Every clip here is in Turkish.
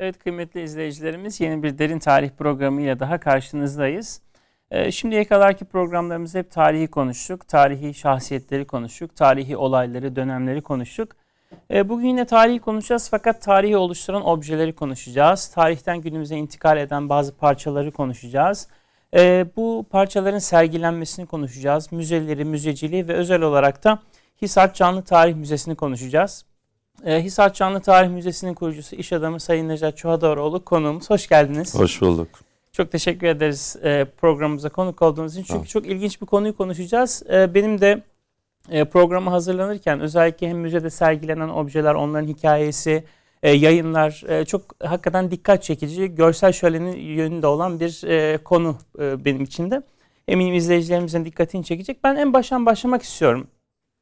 Evet kıymetli izleyicilerimiz yeni bir derin tarih programıyla daha karşınızdayız. Ee, şimdiye kadarki programlarımızda hep tarihi konuştuk. Tarihi şahsiyetleri konuştuk. Tarihi olayları, dönemleri konuştuk. Ee, bugün yine tarihi konuşacağız fakat tarihi oluşturan objeleri konuşacağız. Tarihten günümüze intikal eden bazı parçaları konuşacağız. Ee, bu parçaların sergilenmesini konuşacağız. Müzeleri, müzeciliği ve özel olarak da Hisar Canlı Tarih Müzesi'ni konuşacağız. E, Hisar Canlı Tarih Müzesi'nin kurucusu, iş adamı Sayın Necat Çuhadaroğlu konuğumuz. Hoş geldiniz. Hoş bulduk. Çok teşekkür ederiz e, programımıza konuk olduğunuz için. Çünkü tamam. çok ilginç bir konuyu konuşacağız. E, benim de e, programı hazırlanırken özellikle hem müzede sergilenen objeler, onların hikayesi, e, yayınlar e, çok hakikaten dikkat çekici, görsel şölenin yönünde olan bir e, konu e, benim için de. Eminim izleyicilerimizin dikkatini çekecek. Ben en baştan başlamak istiyorum.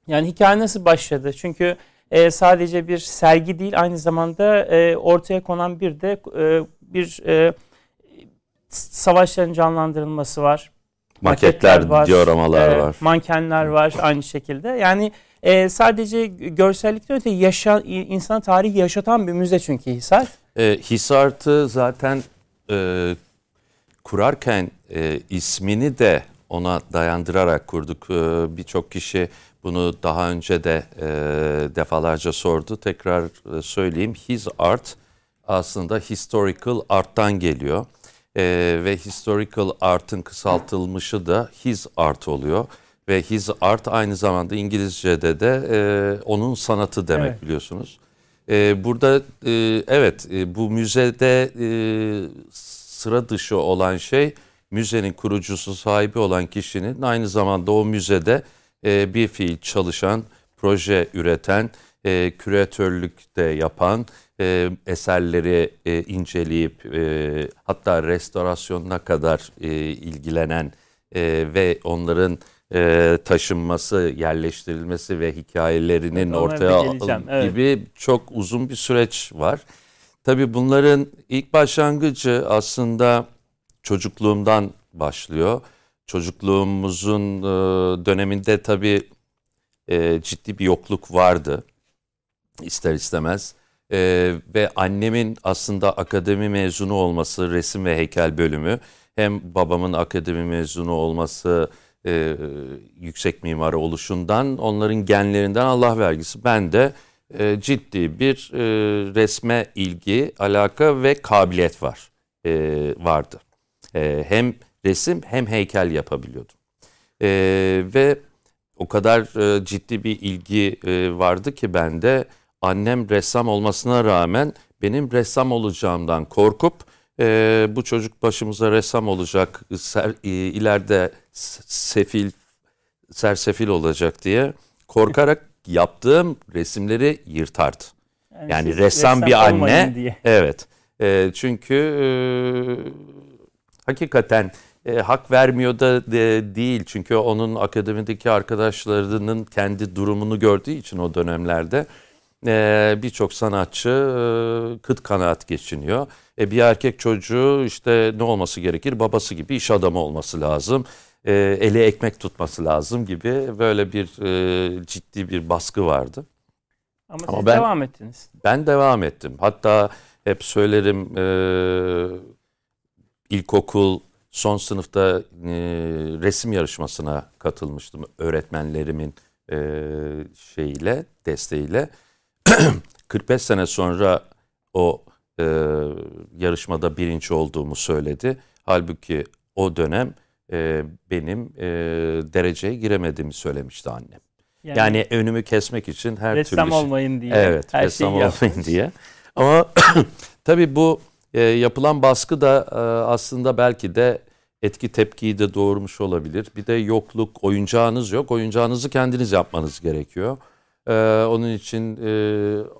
Yani hikaye nasıl başladı? Çünkü e, sadece bir sergi değil aynı zamanda e, ortaya konan bir de e, bir e, savaşların canlandırılması var. Maketler, Maketler var, dioramalar e, var. Mankenler var aynı şekilde. Yani e, sadece görsellikten öte yaşa, insana tarihi yaşatan bir müze çünkü Hisar. E, Hisart'ı zaten e, kurarken e, ismini de ona dayandırarak kurduk. E, Birçok kişi bunu daha önce de e, defalarca sordu. Tekrar e, söyleyeyim. His art aslında historical art'tan geliyor. E, ve historical art'ın kısaltılmışı da his art oluyor. Ve his art aynı zamanda İngilizce'de de e, onun sanatı demek evet. biliyorsunuz. E, burada e, evet e, bu müzede e, sıra dışı olan şey müzenin kurucusu sahibi olan kişinin aynı zamanda o müzede e, bir fiil çalışan, proje üreten, e, küratörlük de yapan, e, eserleri e, inceleyip e, hatta restorasyonuna kadar e, ilgilenen e, ve onların e, taşınması, yerleştirilmesi ve hikayelerinin evet, ortaya evet. gibi çok uzun bir süreç var. Tabii bunların ilk başlangıcı aslında çocukluğumdan başlıyor çocukluğumuzun e, döneminde tabii e, ciddi bir yokluk vardı ister istemez. E, ve annemin aslında akademi mezunu olması, resim ve heykel bölümü, hem babamın akademi mezunu olması, e, yüksek mimarı oluşundan, onların genlerinden Allah vergisi. Ben de e, ciddi bir e, resme ilgi, alaka ve kabiliyet var e, vardı. E, hem resim hem heykel yapabiliyordum. E, ve o kadar e, ciddi bir ilgi e, vardı ki bende annem ressam olmasına rağmen benim ressam olacağımdan korkup e, bu çocuk başımıza ressam olacak, ser, e, ileride sefil, sersefil olacak diye korkarak yaptığım resimleri yırtardı. Yani, yani ressam, ressam bir anne. Diye. Evet. E, çünkü e, hakikaten e, hak vermiyor da de, değil. Çünkü onun akademideki arkadaşlarının kendi durumunu gördüğü için o dönemlerde e, birçok sanatçı e, kıt kanaat geçiniyor. E, bir erkek çocuğu işte ne olması gerekir? Babası gibi iş adamı olması lazım. E, eli ekmek tutması lazım gibi böyle bir e, ciddi bir baskı vardı. Ama, Ama siz ben, devam ettiniz. Ben devam ettim. Hatta hep söylerim e, ilkokul son sınıfta e, resim yarışmasına katılmıştım öğretmenlerimin e, şeyiyle desteğiyle 45 sene sonra o e, yarışmada birinci olduğumu söyledi. Halbuki o dönem e, benim e, dereceye giremediğimi söylemişti annem. Yani, yani önümü kesmek için her ressam türlü ressam olmayın diye. Evet, her ressam olmayın yapmış. diye. Ama tabii bu e, yapılan baskı da e, aslında belki de etki tepkiyi de doğurmuş olabilir. Bir de yokluk, oyuncağınız yok. Oyuncağınızı kendiniz yapmanız gerekiyor. Ee, onun için e,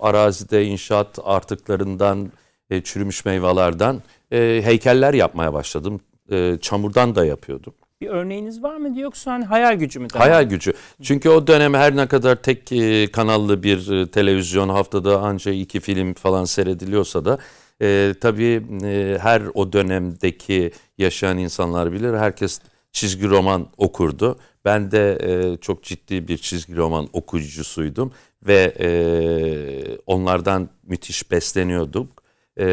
arazide inşaat artıklarından, e, çürümüş meyvelerden e, heykeller yapmaya başladım. E, çamurdan da yapıyordum. Bir örneğiniz var mı yoksa hani hayal gücü mü? Hayal gücü. Çünkü o dönem her ne kadar tek e, kanallı bir e, televizyon haftada ancak iki film falan seyrediliyorsa da e, tabii e, her o dönemdeki yaşayan insanlar bilir. Herkes çizgi roman okurdu. Ben de e, çok ciddi bir çizgi roman okuyucusuydum ve e, onlardan müthiş besleniyorduk. e,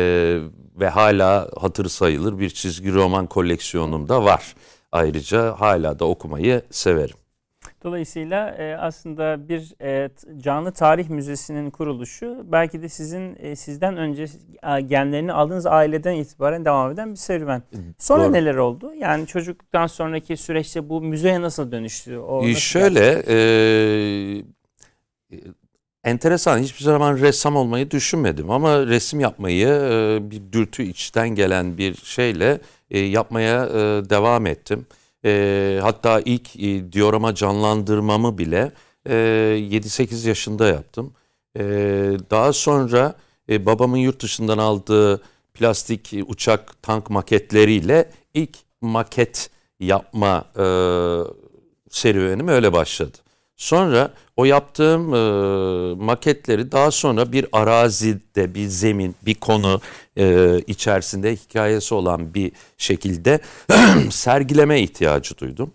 ve hala hatır sayılır bir çizgi roman koleksiyonum da var. Ayrıca hala da okumayı severim. Dolayısıyla e, aslında bir e, canlı tarih müzesinin kuruluşu belki de sizin e, sizden önce genlerini aldığınız aileden itibaren devam eden bir serüven. Sonra Doğru. neler oldu? Yani çocukluktan sonraki süreçte bu müzeye nasıl dönüştü? O nasıl şöyle e, enteresan hiçbir zaman ressam olmayı düşünmedim ama resim yapmayı e, bir dürtü içten gelen bir şeyle e, yapmaya e, devam ettim. E, hatta ilk e, diorama canlandırmamı bile e, 7-8 yaşında yaptım. E, daha sonra e, babamın yurt dışından aldığı plastik uçak tank maketleriyle ilk maket yapma e, serüvenim öyle başladı. Sonra o yaptığım e, maketleri daha sonra bir arazide, bir zemin, bir konu e, içerisinde hikayesi olan bir şekilde sergileme ihtiyacı duydum.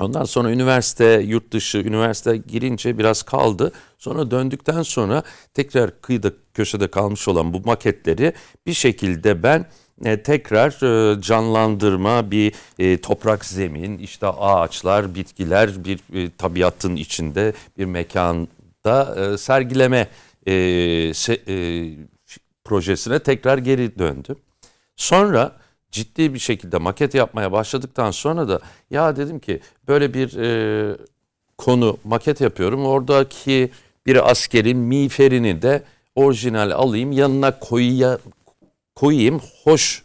Ondan sonra üniversite, yurt dışı, üniversite girince biraz kaldı. Sonra döndükten sonra tekrar kıyıda köşede kalmış olan bu maketleri bir şekilde ben e, tekrar e, canlandırma bir e, toprak zemin, işte ağaçlar, bitkiler bir tabiatın içinde bir mekanda sergileme se, projesine tekrar geri döndüm. Sonra ciddi bir şekilde maket yapmaya başladıktan sonra da ya dedim ki böyle bir konu maket yapıyorum. Oradaki bir askerin miğferini de orijinal alayım yanına koyuya, koyayım hoş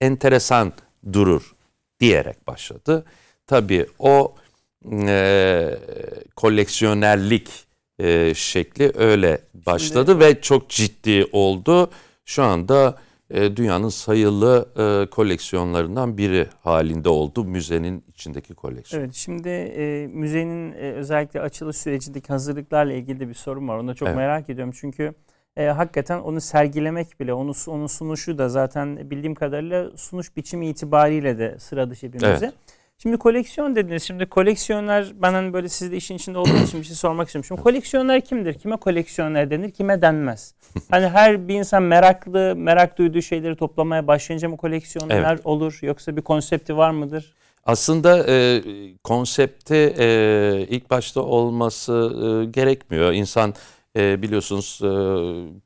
enteresan durur diyerek başladı. Tabii o e, koleksiyonerlik e, şekli öyle başladı Şimdi, ve çok ciddi oldu. Şu anda e, dünyanın sayılı e, koleksiyonlarından biri halinde oldu müzenin içindeki koleksiyon. Evet şimdi e, müzenin e, özellikle açılış sürecindeki hazırlıklarla ilgili de bir sorun var. Onu da çok evet. merak ediyorum çünkü e, hakikaten onu sergilemek bile, onu onun sunuşu da zaten bildiğim kadarıyla sunuş biçimi itibariyle de sıra dışı bir müze. Evet. Şimdi koleksiyon dediniz. Şimdi koleksiyonlar ben hani böyle siz de işin içinde olduğunuz için bir şey sormak istiyorum. Şimdi koleksiyonlar kimdir? Kime koleksiyoner denir? Kime denmez? Hani her bir insan meraklı, merak duyduğu şeyleri toplamaya başlayınca mı koleksiyoner evet. olur? Yoksa bir konsepti var mıdır? Aslında e, konsepti e, ilk başta olması e, gerekmiyor. İnsan e, biliyorsunuz e,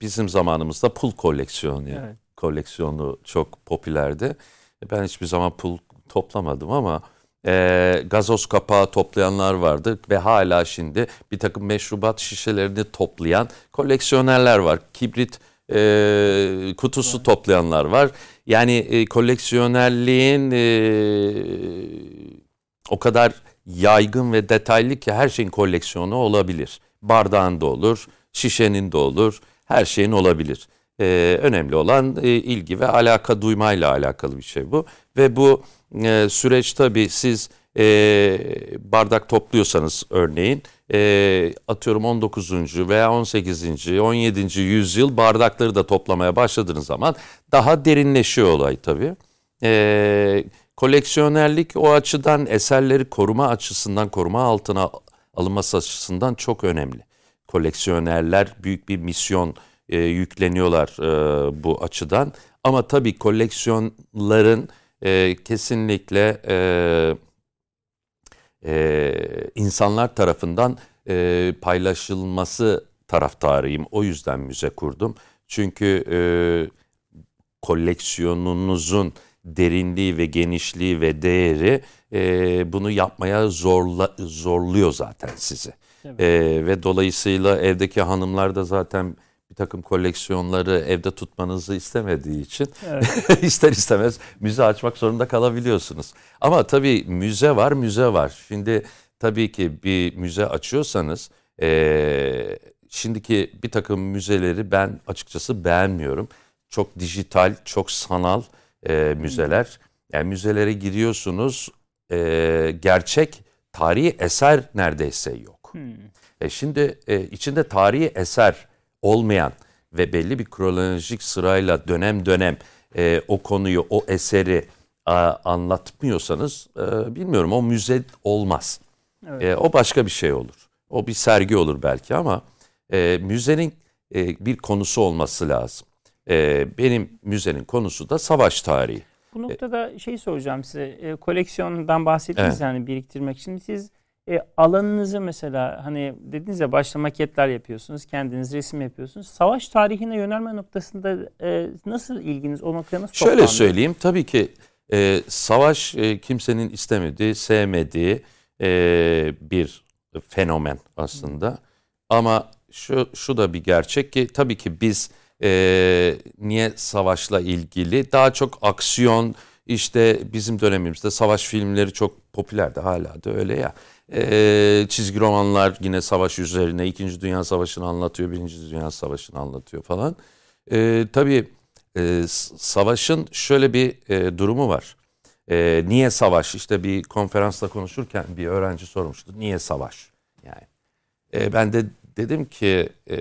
bizim zamanımızda pul koleksiyonu evet. koleksiyonu çok popülerdi. Ben hiçbir zaman pul toplamadım ama e, gazoz kapağı toplayanlar vardı ve hala şimdi bir takım meşrubat şişelerini toplayan koleksiyonerler var. Kibrit e, kutusu evet. toplayanlar var. Yani e, koleksiyonerliğin e, o kadar yaygın ve detaylı ki her şeyin koleksiyonu olabilir. Bardağın da olur, şişenin de olur, her şeyin olabilir. Ee, önemli olan e, ilgi ve alaka duymayla alakalı bir şey bu. Ve bu e, süreç tabii siz e, bardak topluyorsanız örneğin e, atıyorum 19. veya 18. 17. yüzyıl bardakları da toplamaya başladığınız zaman daha derinleşiyor olay tabii. E, koleksiyonerlik o açıdan eserleri koruma açısından koruma altına alınması açısından çok önemli koleksiyonerler büyük bir misyon e, yükleniyorlar e, bu açıdan. Ama tabii koleksiyonların e, kesinlikle e, e, insanlar tarafından e, paylaşılması taraftarıyım. O yüzden müze kurdum. Çünkü e, koleksiyonunuzun derinliği ve genişliği ve değeri e, bunu yapmaya zorla, zorluyor zaten sizi. E, ve dolayısıyla evdeki hanımlar da zaten bir takım koleksiyonları evde tutmanızı istemediği için evet. ister istemez müze açmak zorunda kalabiliyorsunuz. Ama tabii müze var, müze var. Şimdi tabii ki bir müze açıyorsanız e, şimdiki bir takım müzeleri ben açıkçası beğenmiyorum. Çok dijital, çok sanal e, müzeler. Yani müzelere giriyorsunuz e, gerçek tarihi eser neredeyse yok. Hmm. E şimdi e, içinde tarihi eser olmayan ve belli bir kronolojik sırayla dönem dönem e, o konuyu, o eseri a, anlatmıyorsanız e, bilmiyorum o müze olmaz. Evet. E, o başka bir şey olur. O bir sergi olur belki ama e, müzenin e, bir konusu olması lazım. e, benim müzenin konusu da savaş tarihi. Bu noktada şey soracağım size. E, koleksiyondan bahsettiniz evet. yani biriktirmek için. Siz e, alanınızı mesela hani dediniz ya başta maketler yapıyorsunuz, kendiniz resim yapıyorsunuz. Savaş tarihine yönelme noktasında e, nasıl ilginiz o noktaya nasıl Şöyle toplandı? söyleyeyim tabii ki e, savaş e, kimsenin istemediği, sevmediği e, bir fenomen aslında. Ama şu, şu da bir gerçek ki tabii ki biz e, niye savaşla ilgili daha çok aksiyon işte bizim dönemimizde savaş filmleri çok popülerdi hala da öyle ya. E, çizgi romanlar yine savaş üzerine İkinci Dünya Savaşı'nı anlatıyor, Birinci Dünya Savaşı'nı anlatıyor falan. E, tabii e, savaşın şöyle bir e, durumu var. E, niye savaş? İşte bir konferansta konuşurken bir öğrenci sormuştu. Niye savaş? Yani e, ben de dedim ki e,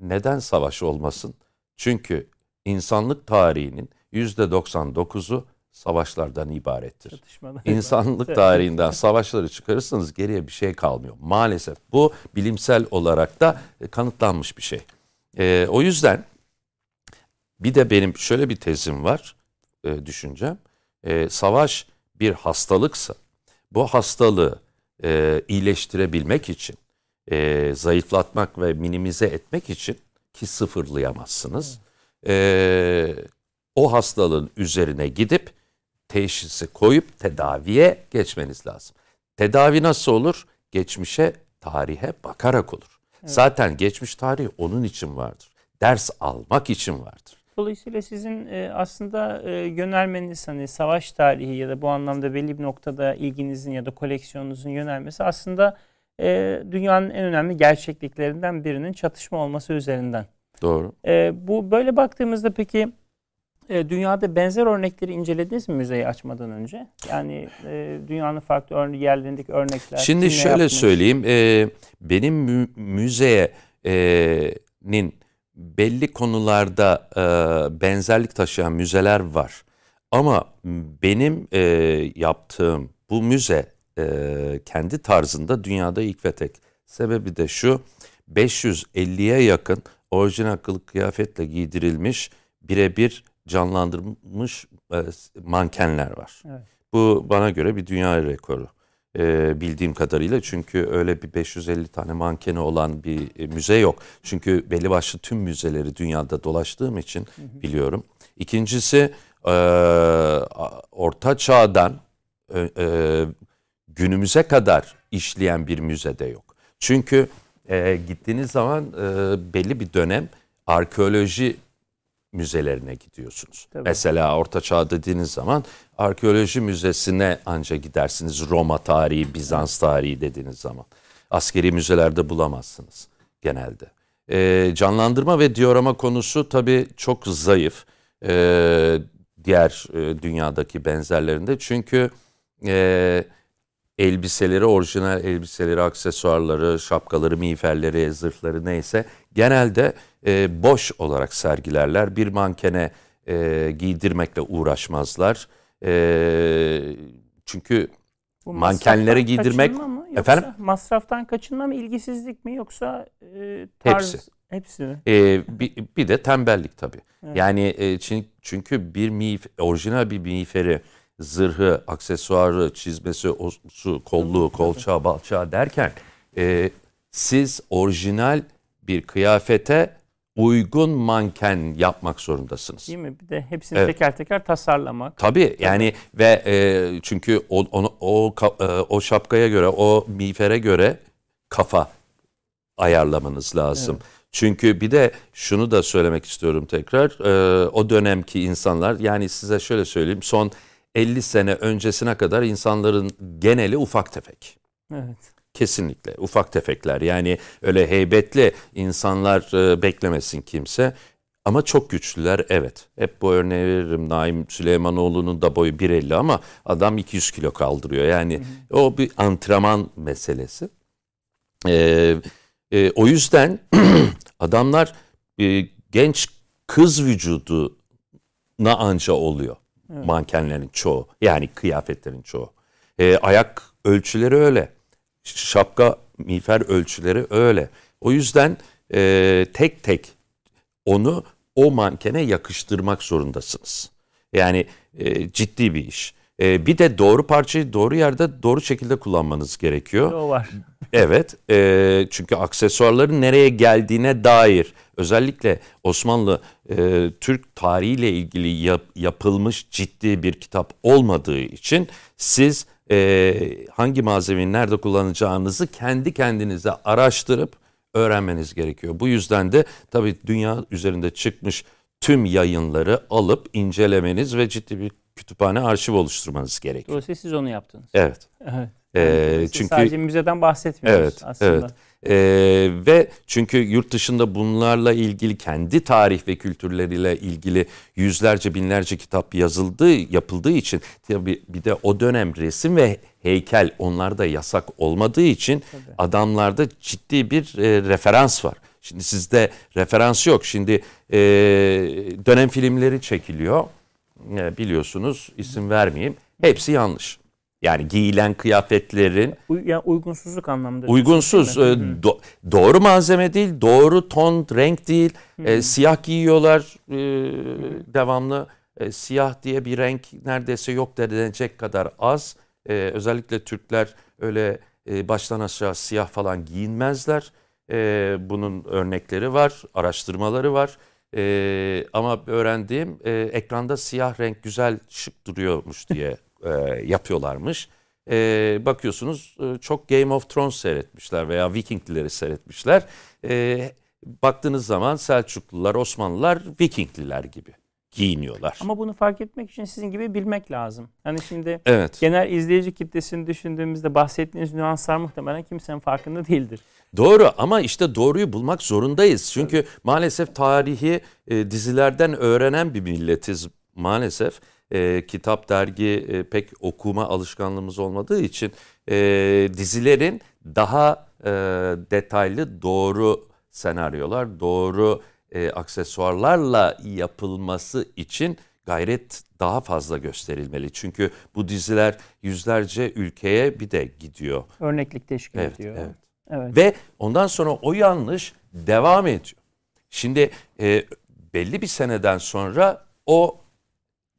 neden savaş olmasın? Çünkü insanlık tarihinin yüzde 99'u savaşlardan ibarettir. İnsanlık tarihinden savaşları çıkarırsanız geriye bir şey kalmıyor. Maalesef bu bilimsel olarak da kanıtlanmış bir şey. E, o yüzden bir de benim şöyle bir tezim var, e, düşüncem. E, savaş bir hastalıksa bu hastalığı e, iyileştirebilmek için, e, zayıflatmak ve minimize etmek için ki sıfırlayamazsınız. E, o hastalığın üzerine gidip teşhisi koyup tedaviye geçmeniz lazım. Tedavi nasıl olur? Geçmişe, tarihe bakarak olur. Evet. Zaten geçmiş tarih onun için vardır. Ders almak için vardır. Dolayısıyla sizin e, aslında e, yönelmeniz hani savaş tarihi ya da bu anlamda belli bir noktada ilginizin ya da koleksiyonunuzun yönelmesi aslında e, dünyanın en önemli gerçekliklerinden birinin çatışma olması üzerinden. Doğru. Bu böyle baktığımızda peki e, dünyada benzer örnekleri incelediniz mi müzeyi açmadan önce? Yani e, dünyanın farklı ör yerlerindeki örnekler. Şimdi şöyle yapmış? söyleyeyim. E, benim mü müzeyenin belli konularda e, benzerlik taşıyan müzeler var. Ama benim e, yaptığım bu müze e, kendi tarzında dünyada ilk ve tek. Sebebi de şu 550'ye yakın orijinal kılık kıyafetle giydirilmiş birebir canlandırılmış e, mankenler var. Evet. Bu bana göre bir dünya rekoru e, bildiğim kadarıyla. Çünkü öyle bir 550 tane mankeni olan bir e, müze yok. Çünkü belli başlı tüm müzeleri dünyada dolaştığım için hı hı. biliyorum. İkincisi e, Orta Çağ'dan e, e, günümüze kadar işleyen bir müze de yok. Çünkü e, gittiğiniz zaman e, belli bir dönem arkeoloji müzelerine gidiyorsunuz. Tabii. Mesela Orta Çağ dediğiniz zaman arkeoloji müzesine anca gidersiniz. Roma tarihi, Bizans tarihi dediğiniz zaman. Askeri müzelerde bulamazsınız genelde. E, canlandırma ve diorama konusu tabii çok zayıf. E, diğer e, dünyadaki benzerlerinde. Çünkü e, elbiseleri, orijinal elbiseleri, aksesuarları, şapkaları, miğferleri, zırhları neyse genelde e, boş olarak sergilerler. Bir mankene e, giydirmekle uğraşmazlar. E, çünkü Bu mankenlere giydirmek mı? Yoksa efendim masraftan kaçınma mı, ilgisizlik mi yoksa e, tarz hepsi. Hepsi mi? Ee, bir, bir de tembellik tabii. Evet. Yani e, çünkü bir miğf, orijinal bir miğferi zırhı, aksesuarı, çizmesi, su, kolluğu, kolçağı, balçağı derken e, siz orijinal bir kıyafete uygun manken yapmak zorundasınız. Değil mi? Bir de hepsini evet. teker teker tasarlamak. Tabii yani ve e, çünkü o, onu, o, o, e, o şapkaya göre, o miğfere göre kafa ayarlamanız lazım. Evet. Çünkü bir de şunu da söylemek istiyorum tekrar. E, o dönemki insanlar yani size şöyle söyleyeyim son 50 sene öncesine kadar insanların geneli ufak tefek. Evet. Kesinlikle ufak tefekler yani öyle heybetli insanlar e, beklemesin kimse. Ama çok güçlüler evet. Hep bu örneği veririm. Naim Süleymanoğlu'nun da boyu 1.50 ama adam 200 kilo kaldırıyor. Yani hı hı. o bir antrenman meselesi. Ee, e, o yüzden adamlar e, genç kız vücuduna anca oluyor. Evet. Mankenlerin çoğu. Yani kıyafetlerin çoğu. E, ayak ölçüleri öyle. Şapka, miğfer ölçüleri öyle. O yüzden e, tek tek onu o mankene yakıştırmak zorundasınız. Yani e, ciddi bir iş. E, bir de doğru parçayı doğru yerde doğru şekilde kullanmanız gerekiyor. O var. Evet, e, çünkü aksesuarların nereye geldiğine dair özellikle Osmanlı e, Türk tarihiyle ilgili yap, yapılmış ciddi bir kitap olmadığı için siz e, hangi malzemeyi nerede kullanacağınızı kendi kendinize araştırıp öğrenmeniz gerekiyor. Bu yüzden de tabii dünya üzerinde çıkmış tüm yayınları alıp incelemeniz ve ciddi bir kütüphane arşiv oluşturmanız gerekiyor. Dolayısıyla siz onu yaptınız. Evet. Evet. Ee, Siz çünkü sadece müzeden bahsetmiyoruz Evet, aslında. evet. Ee, ve çünkü yurt dışında bunlarla ilgili kendi tarih ve kültürleriyle ilgili yüzlerce binlerce kitap yazıldığı yapıldığı için tabii bir de o dönem resim ve heykel onlarda yasak olmadığı için adamlarda ciddi bir e, referans var. Şimdi sizde referans yok. Şimdi e, dönem filmleri çekiliyor. E, biliyorsunuz isim vermeyeyim. Hepsi yanlış. Yani giyilen kıyafetlerin Uy- yani uygunsuzluk anlamında. uygunsuz, e, do- doğru malzeme değil, doğru ton, renk değil. E, siyah giyiyorlar e, devamlı. E, siyah diye bir renk neredeyse yok denilecek kadar az. E, özellikle Türkler öyle e, baştan aşağı siyah falan giyinmezler. E, bunun örnekleri var, araştırmaları var. E, ama öğrendiğim e, ekranda siyah renk güzel şık duruyormuş diye e, yapıyorlarmış. E, bakıyorsunuz e, çok Game of Thrones seyretmişler veya Vikinglileri seyretmişler. E, baktığınız zaman Selçuklular, Osmanlılar Vikingliler gibi giyiniyorlar. Ama bunu fark etmek için sizin gibi bilmek lazım. Hani şimdi evet. genel izleyici kitlesini düşündüğümüzde bahsettiğiniz nüanslar muhtemelen kimsenin farkında değildir. Doğru ama işte doğruyu bulmak zorundayız. Çünkü maalesef tarihi e, dizilerden öğrenen bir milletiz maalesef. E, kitap, dergi e, pek okuma alışkanlığımız olmadığı için e, dizilerin daha e, detaylı, doğru senaryolar, doğru e, aksesuarlarla yapılması için gayret daha fazla gösterilmeli. Çünkü bu diziler yüzlerce ülkeye bir de gidiyor. Örneklik teşkil Evet, ediyor. evet. Evet. Ve ondan sonra o yanlış devam ediyor. Şimdi e, belli bir seneden sonra o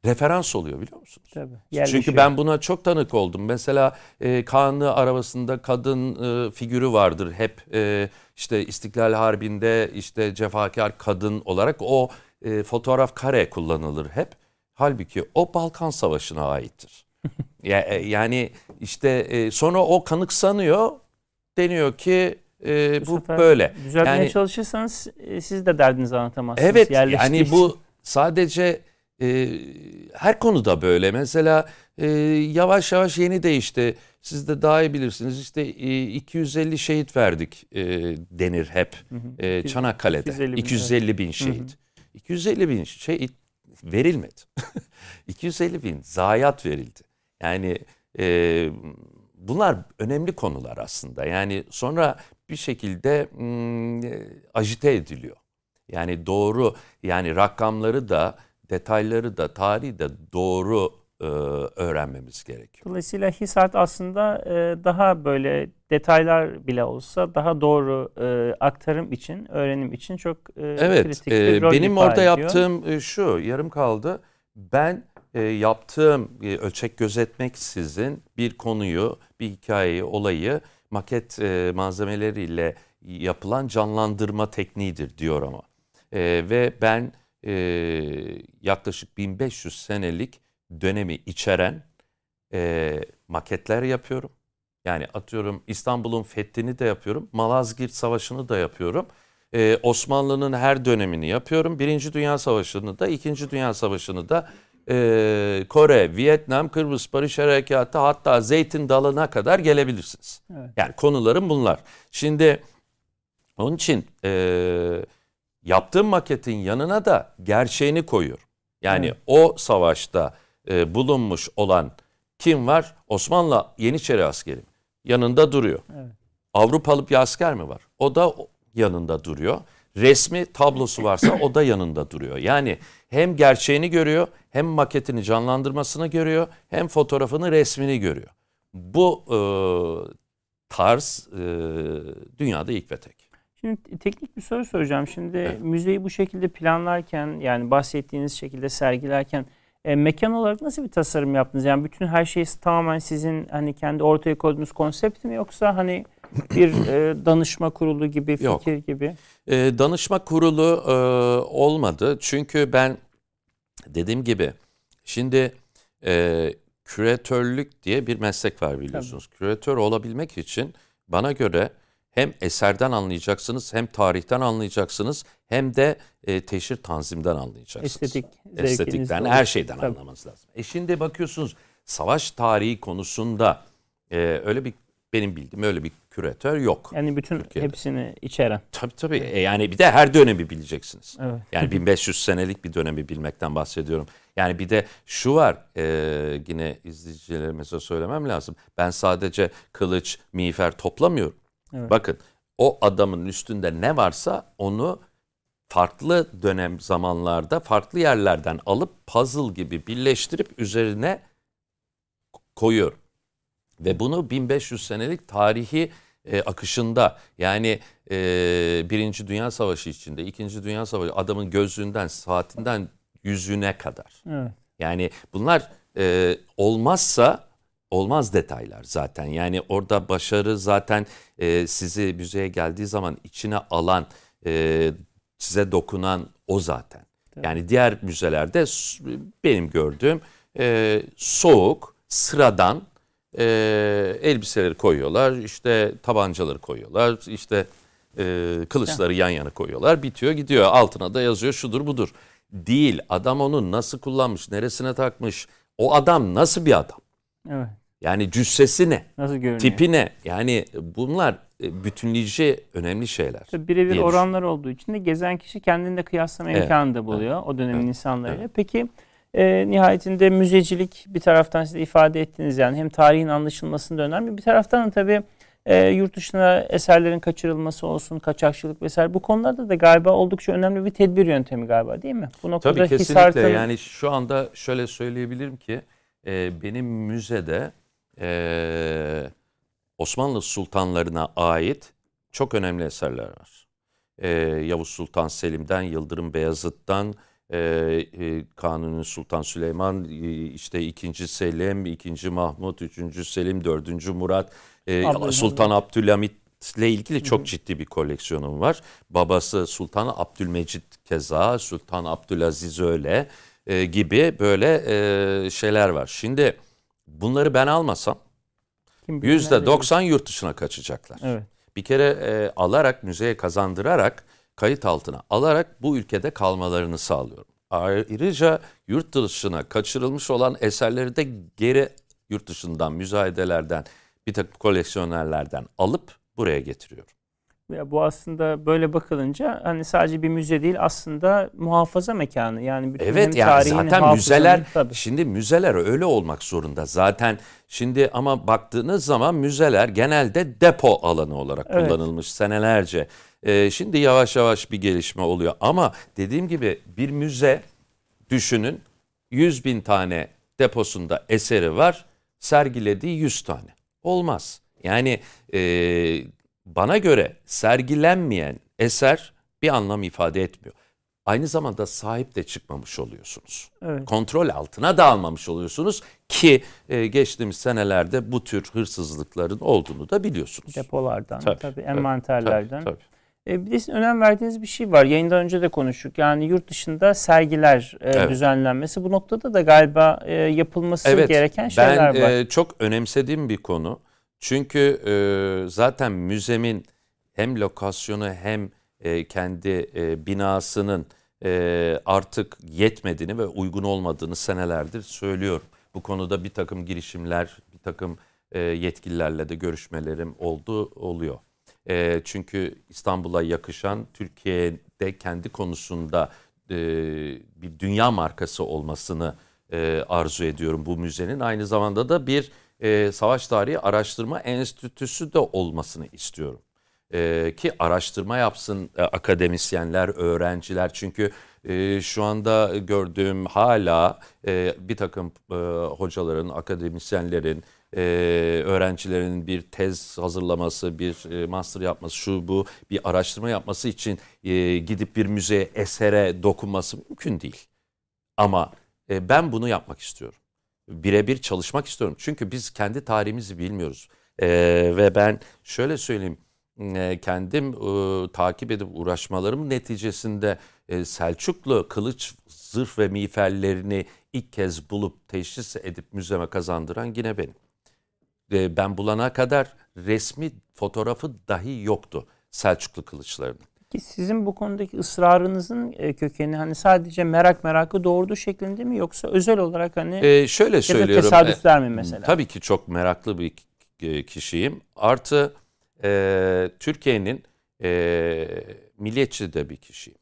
referans oluyor biliyor musunuz? Tabii. Yerleşiyor. Çünkü ben buna çok tanık oldum. Mesela e, Kanlı arabasında kadın e, figürü vardır hep e, işte İstiklal Harbi'nde işte cefakar kadın olarak o e, fotoğraf kare kullanılır hep. Halbuki o Balkan Savaşı'na aittir. Ya- e, yani işte e, sonra o kanıksanıyor deniyor ki e, bu, sefer böyle. Düzeltmeye Yani- çalışırsanız e, siz de derdinizi anlatamazsınız. Evet yani bu sadece e, her konuda böyle. Mesela e, yavaş yavaş yeni değişti. Siz de daha iyi bilirsiniz. İşte e, 250 şehit verdik e, denir hep e, Çanakkale'de. 250 bin, 250 bin şehit. 250 bin şehit verilmedi. 250 bin zayiat verildi. Yani e, bunlar önemli konular aslında. Yani sonra bir şekilde mm, e, ajite ediliyor. Yani doğru yani rakamları da detayları da tarihi de doğru e, öğrenmemiz gerekiyor. Dolayısıyla Hisart aslında e, daha böyle detaylar bile olsa daha doğru e, aktarım için, öğrenim için çok e, Evet, kritik bir e, rol benim ifade orada ediyor. yaptığım e, şu, yarım kaldı. Ben e, yaptığım e, ölçek gözetmeksizin bir konuyu, bir hikayeyi, olayı maket e, malzemeleriyle yapılan canlandırma tekniğidir diyor ama. E, ve ben e, yaklaşık 1500 senelik dönemi içeren e, maketler yapıyorum. Yani atıyorum İstanbul'un fethini de yapıyorum. Malazgirt Savaşı'nı da yapıyorum. Ee, Osmanlı'nın her dönemini yapıyorum. Birinci Dünya Savaşı'nı da, İkinci Dünya Savaşı'nı da e, Kore, Vietnam, Kıbrıs Barış Harekatı hatta Zeytin Dalı'na kadar gelebilirsiniz. Evet. Yani konularım bunlar. Şimdi onun için e, yaptığım maketin yanına da gerçeğini koyuyorum. Yani Evet. o savaşta e, bulunmuş olan kim var? Osmanlı Yeniçeri askeri. Yanında duruyor. Evet. Avrupalı bir asker mi var? O da yanında duruyor. Resmi tablosu varsa o da yanında duruyor. Yani hem gerçeğini görüyor, hem maketini canlandırmasını görüyor, hem fotoğrafını, resmini görüyor. Bu e, tarz e, dünyada ilk ve tek. Şimdi teknik bir soru soracağım. Şimdi evet. müzeyi bu şekilde planlarken yani bahsettiğiniz şekilde sergilerken e, mekan olarak nasıl bir tasarım yaptınız? Yani bütün her şey tamamen sizin hani kendi ortaya koyduğunuz konsept mi yoksa hani bir e, danışma kurulu gibi fikir Yok. gibi? E, danışma kurulu e, olmadı. Çünkü ben dediğim gibi şimdi e, küratörlük diye bir meslek var biliyorsunuz. Tabii. Küratör olabilmek için bana göre hem eserden anlayacaksınız hem tarihten anlayacaksınız hem de e, teşhir tanzimden anlayacaksınız. Estetik. Estetikten her şeyden Tabii. anlamanız lazım. E şimdi bakıyorsunuz savaş tarihi konusunda e, öyle bir benim bildiğim öyle bir küratör yok. Yani bütün Türkiye'de. hepsini içeren. Tabii tabii. E yani bir de her dönemi bileceksiniz. Evet. Yani 1500 senelik bir dönemi bilmekten bahsediyorum. Yani bir de şu var e, yine izleyicilerimize söylemem lazım. Ben sadece kılıç, miğfer toplamıyorum. Evet. Bakın o adamın üstünde ne varsa onu farklı dönem zamanlarda farklı yerlerden alıp puzzle gibi birleştirip üzerine koyuyor. Ve bunu 1500 senelik tarihi e, akışında yani e, Birinci Dünya Savaşı içinde, İkinci Dünya Savaşı adamın gözlüğünden, saatinden yüzüne kadar. Evet. Yani bunlar e, olmazsa olmaz detaylar zaten. Yani orada başarı zaten e, sizi müzeye geldiği zaman içine alan, e, size dokunan o zaten. Tabii. Yani diğer müzelerde benim gördüğüm e, soğuk, sıradan e, elbiseleri koyuyorlar, işte tabancaları koyuyorlar, işte e, kılıçları yan yana koyuyorlar, bitiyor gidiyor. Altına da yazıyor şudur budur. Değil. Adam onu nasıl kullanmış, neresine takmış, o adam nasıl bir adam? Evet. Yani cüssesi ne? Nasıl görünüyor? Tipi ne? Yani bunlar e, bütünleyici önemli şeyler. Birebir oranlar olduğu için de gezen kişi kendini de kıyaslama evet. imkanı da buluyor evet. o dönemin evet. insanlarıyla. Evet. Peki e, nihayetinde müzecilik bir taraftan size ifade ettiniz yani hem tarihin anlaşılmasında önemli bir taraftan da tabii e, yurt dışına eserlerin kaçırılması olsun, kaçakçılık vesaire bu konularda da galiba oldukça önemli bir tedbir yöntemi galiba değil mi? Bu noktada Tabii kesinlikle Hisar, tabii... yani şu anda şöyle söyleyebilirim ki e, benim müzede e, Osmanlı sultanlarına ait çok önemli eserler var. E, Yavuz Sultan Selim'den, Yıldırım Beyazıt'tan, e, e, Kanuni Sultan Süleyman, e, işte 2. Selim, 2. Mahmut, 3. Selim, 4. Murat, e, Sultan Abdülhamit ile ilgili çok ciddi bir koleksiyonum var. Babası Sultan Abdülmecit keza, Sultan Abdülaziz öyle e, gibi böyle e, şeyler var. Şimdi bunları ben almasam yüzde doksan yurt dışına kaçacaklar. Evet. Bir kere e, alarak müzeye kazandırarak kayıt altına alarak bu ülkede kalmalarını sağlıyorum. Ayrıca yurt dışına kaçırılmış olan eserleri de geri yurt dışından müzayedelerden bir takım koleksiyonerlerden alıp buraya getiriyorum. Ya bu aslında böyle bakılınca hani sadece bir müze değil aslında muhafaza mekanı. Yani bütün evet yani zaten müzeler tabii. şimdi müzeler öyle olmak zorunda. Zaten şimdi ama baktığınız zaman müzeler genelde depo alanı olarak evet. kullanılmış senelerce. Ee, şimdi yavaş yavaş bir gelişme oluyor ama dediğim gibi bir müze düşünün 100 bin tane deposunda eseri var sergilediği 100 tane. Olmaz. Yani e, bana göre sergilenmeyen eser bir anlam ifade etmiyor. Aynı zamanda sahip de çıkmamış oluyorsunuz. Evet. Kontrol altına da almamış oluyorsunuz ki e, geçtiğimiz senelerde bu tür hırsızlıkların olduğunu da biliyorsunuz. Depolardan, tabii, tabii envanterlerden. Tabii, tabii. E, bir de sizin önem verdiğiniz bir şey var. Yayından önce de konuştuk. Yani yurt dışında sergiler e, evet. düzenlenmesi. Bu noktada da galiba e, yapılması evet, gereken şeyler ben, var. Ben e, çok önemsediğim bir konu. Çünkü e, zaten müzemin hem lokasyonu hem e, kendi e, binasının e, artık yetmediğini ve uygun olmadığını senelerdir söylüyorum. Bu konuda bir takım girişimler, bir takım e, yetkililerle de görüşmelerim oldu oluyor. E, çünkü İstanbul'a yakışan Türkiye'de kendi konusunda e, bir dünya markası olmasını e, arzu ediyorum bu müzenin. Aynı zamanda da bir e, Savaş Tarihi Araştırma Enstitüsü de olmasını istiyorum. E, ki araştırma yapsın e, akademisyenler, öğrenciler. Çünkü e, şu anda gördüğüm hala e, bir takım e, hocaların, akademisyenlerin e, öğrencilerin bir tez hazırlaması, bir e, master yapması, şu bu bir araştırma yapması için e, gidip bir müzeye esere dokunması mümkün değil. Ama e, ben bunu yapmak istiyorum. Birebir çalışmak istiyorum. Çünkü biz kendi tarihimizi bilmiyoruz. E, ve ben şöyle söyleyeyim e, kendim e, takip edip uğraşmalarım neticesinde e, Selçuklu kılıç, zırh ve miğferlerini ilk kez bulup teşhis edip müzeme kazandıran yine benim. E, ben bulana kadar resmi fotoğrafı dahi yoktu Selçuklu kılıçlarının. Peki sizin bu konudaki ısrarınızın e, kökeni hani sadece merak merakı doğurduğu şeklinde mi yoksa özel olarak hani ee, şöyle söylüyorum. Ya da tesadüfler mi mesela? Tabii ki çok meraklı bir kişiyim. Artı e, Türkiye'nin e, milliyetçi de bir kişiyim.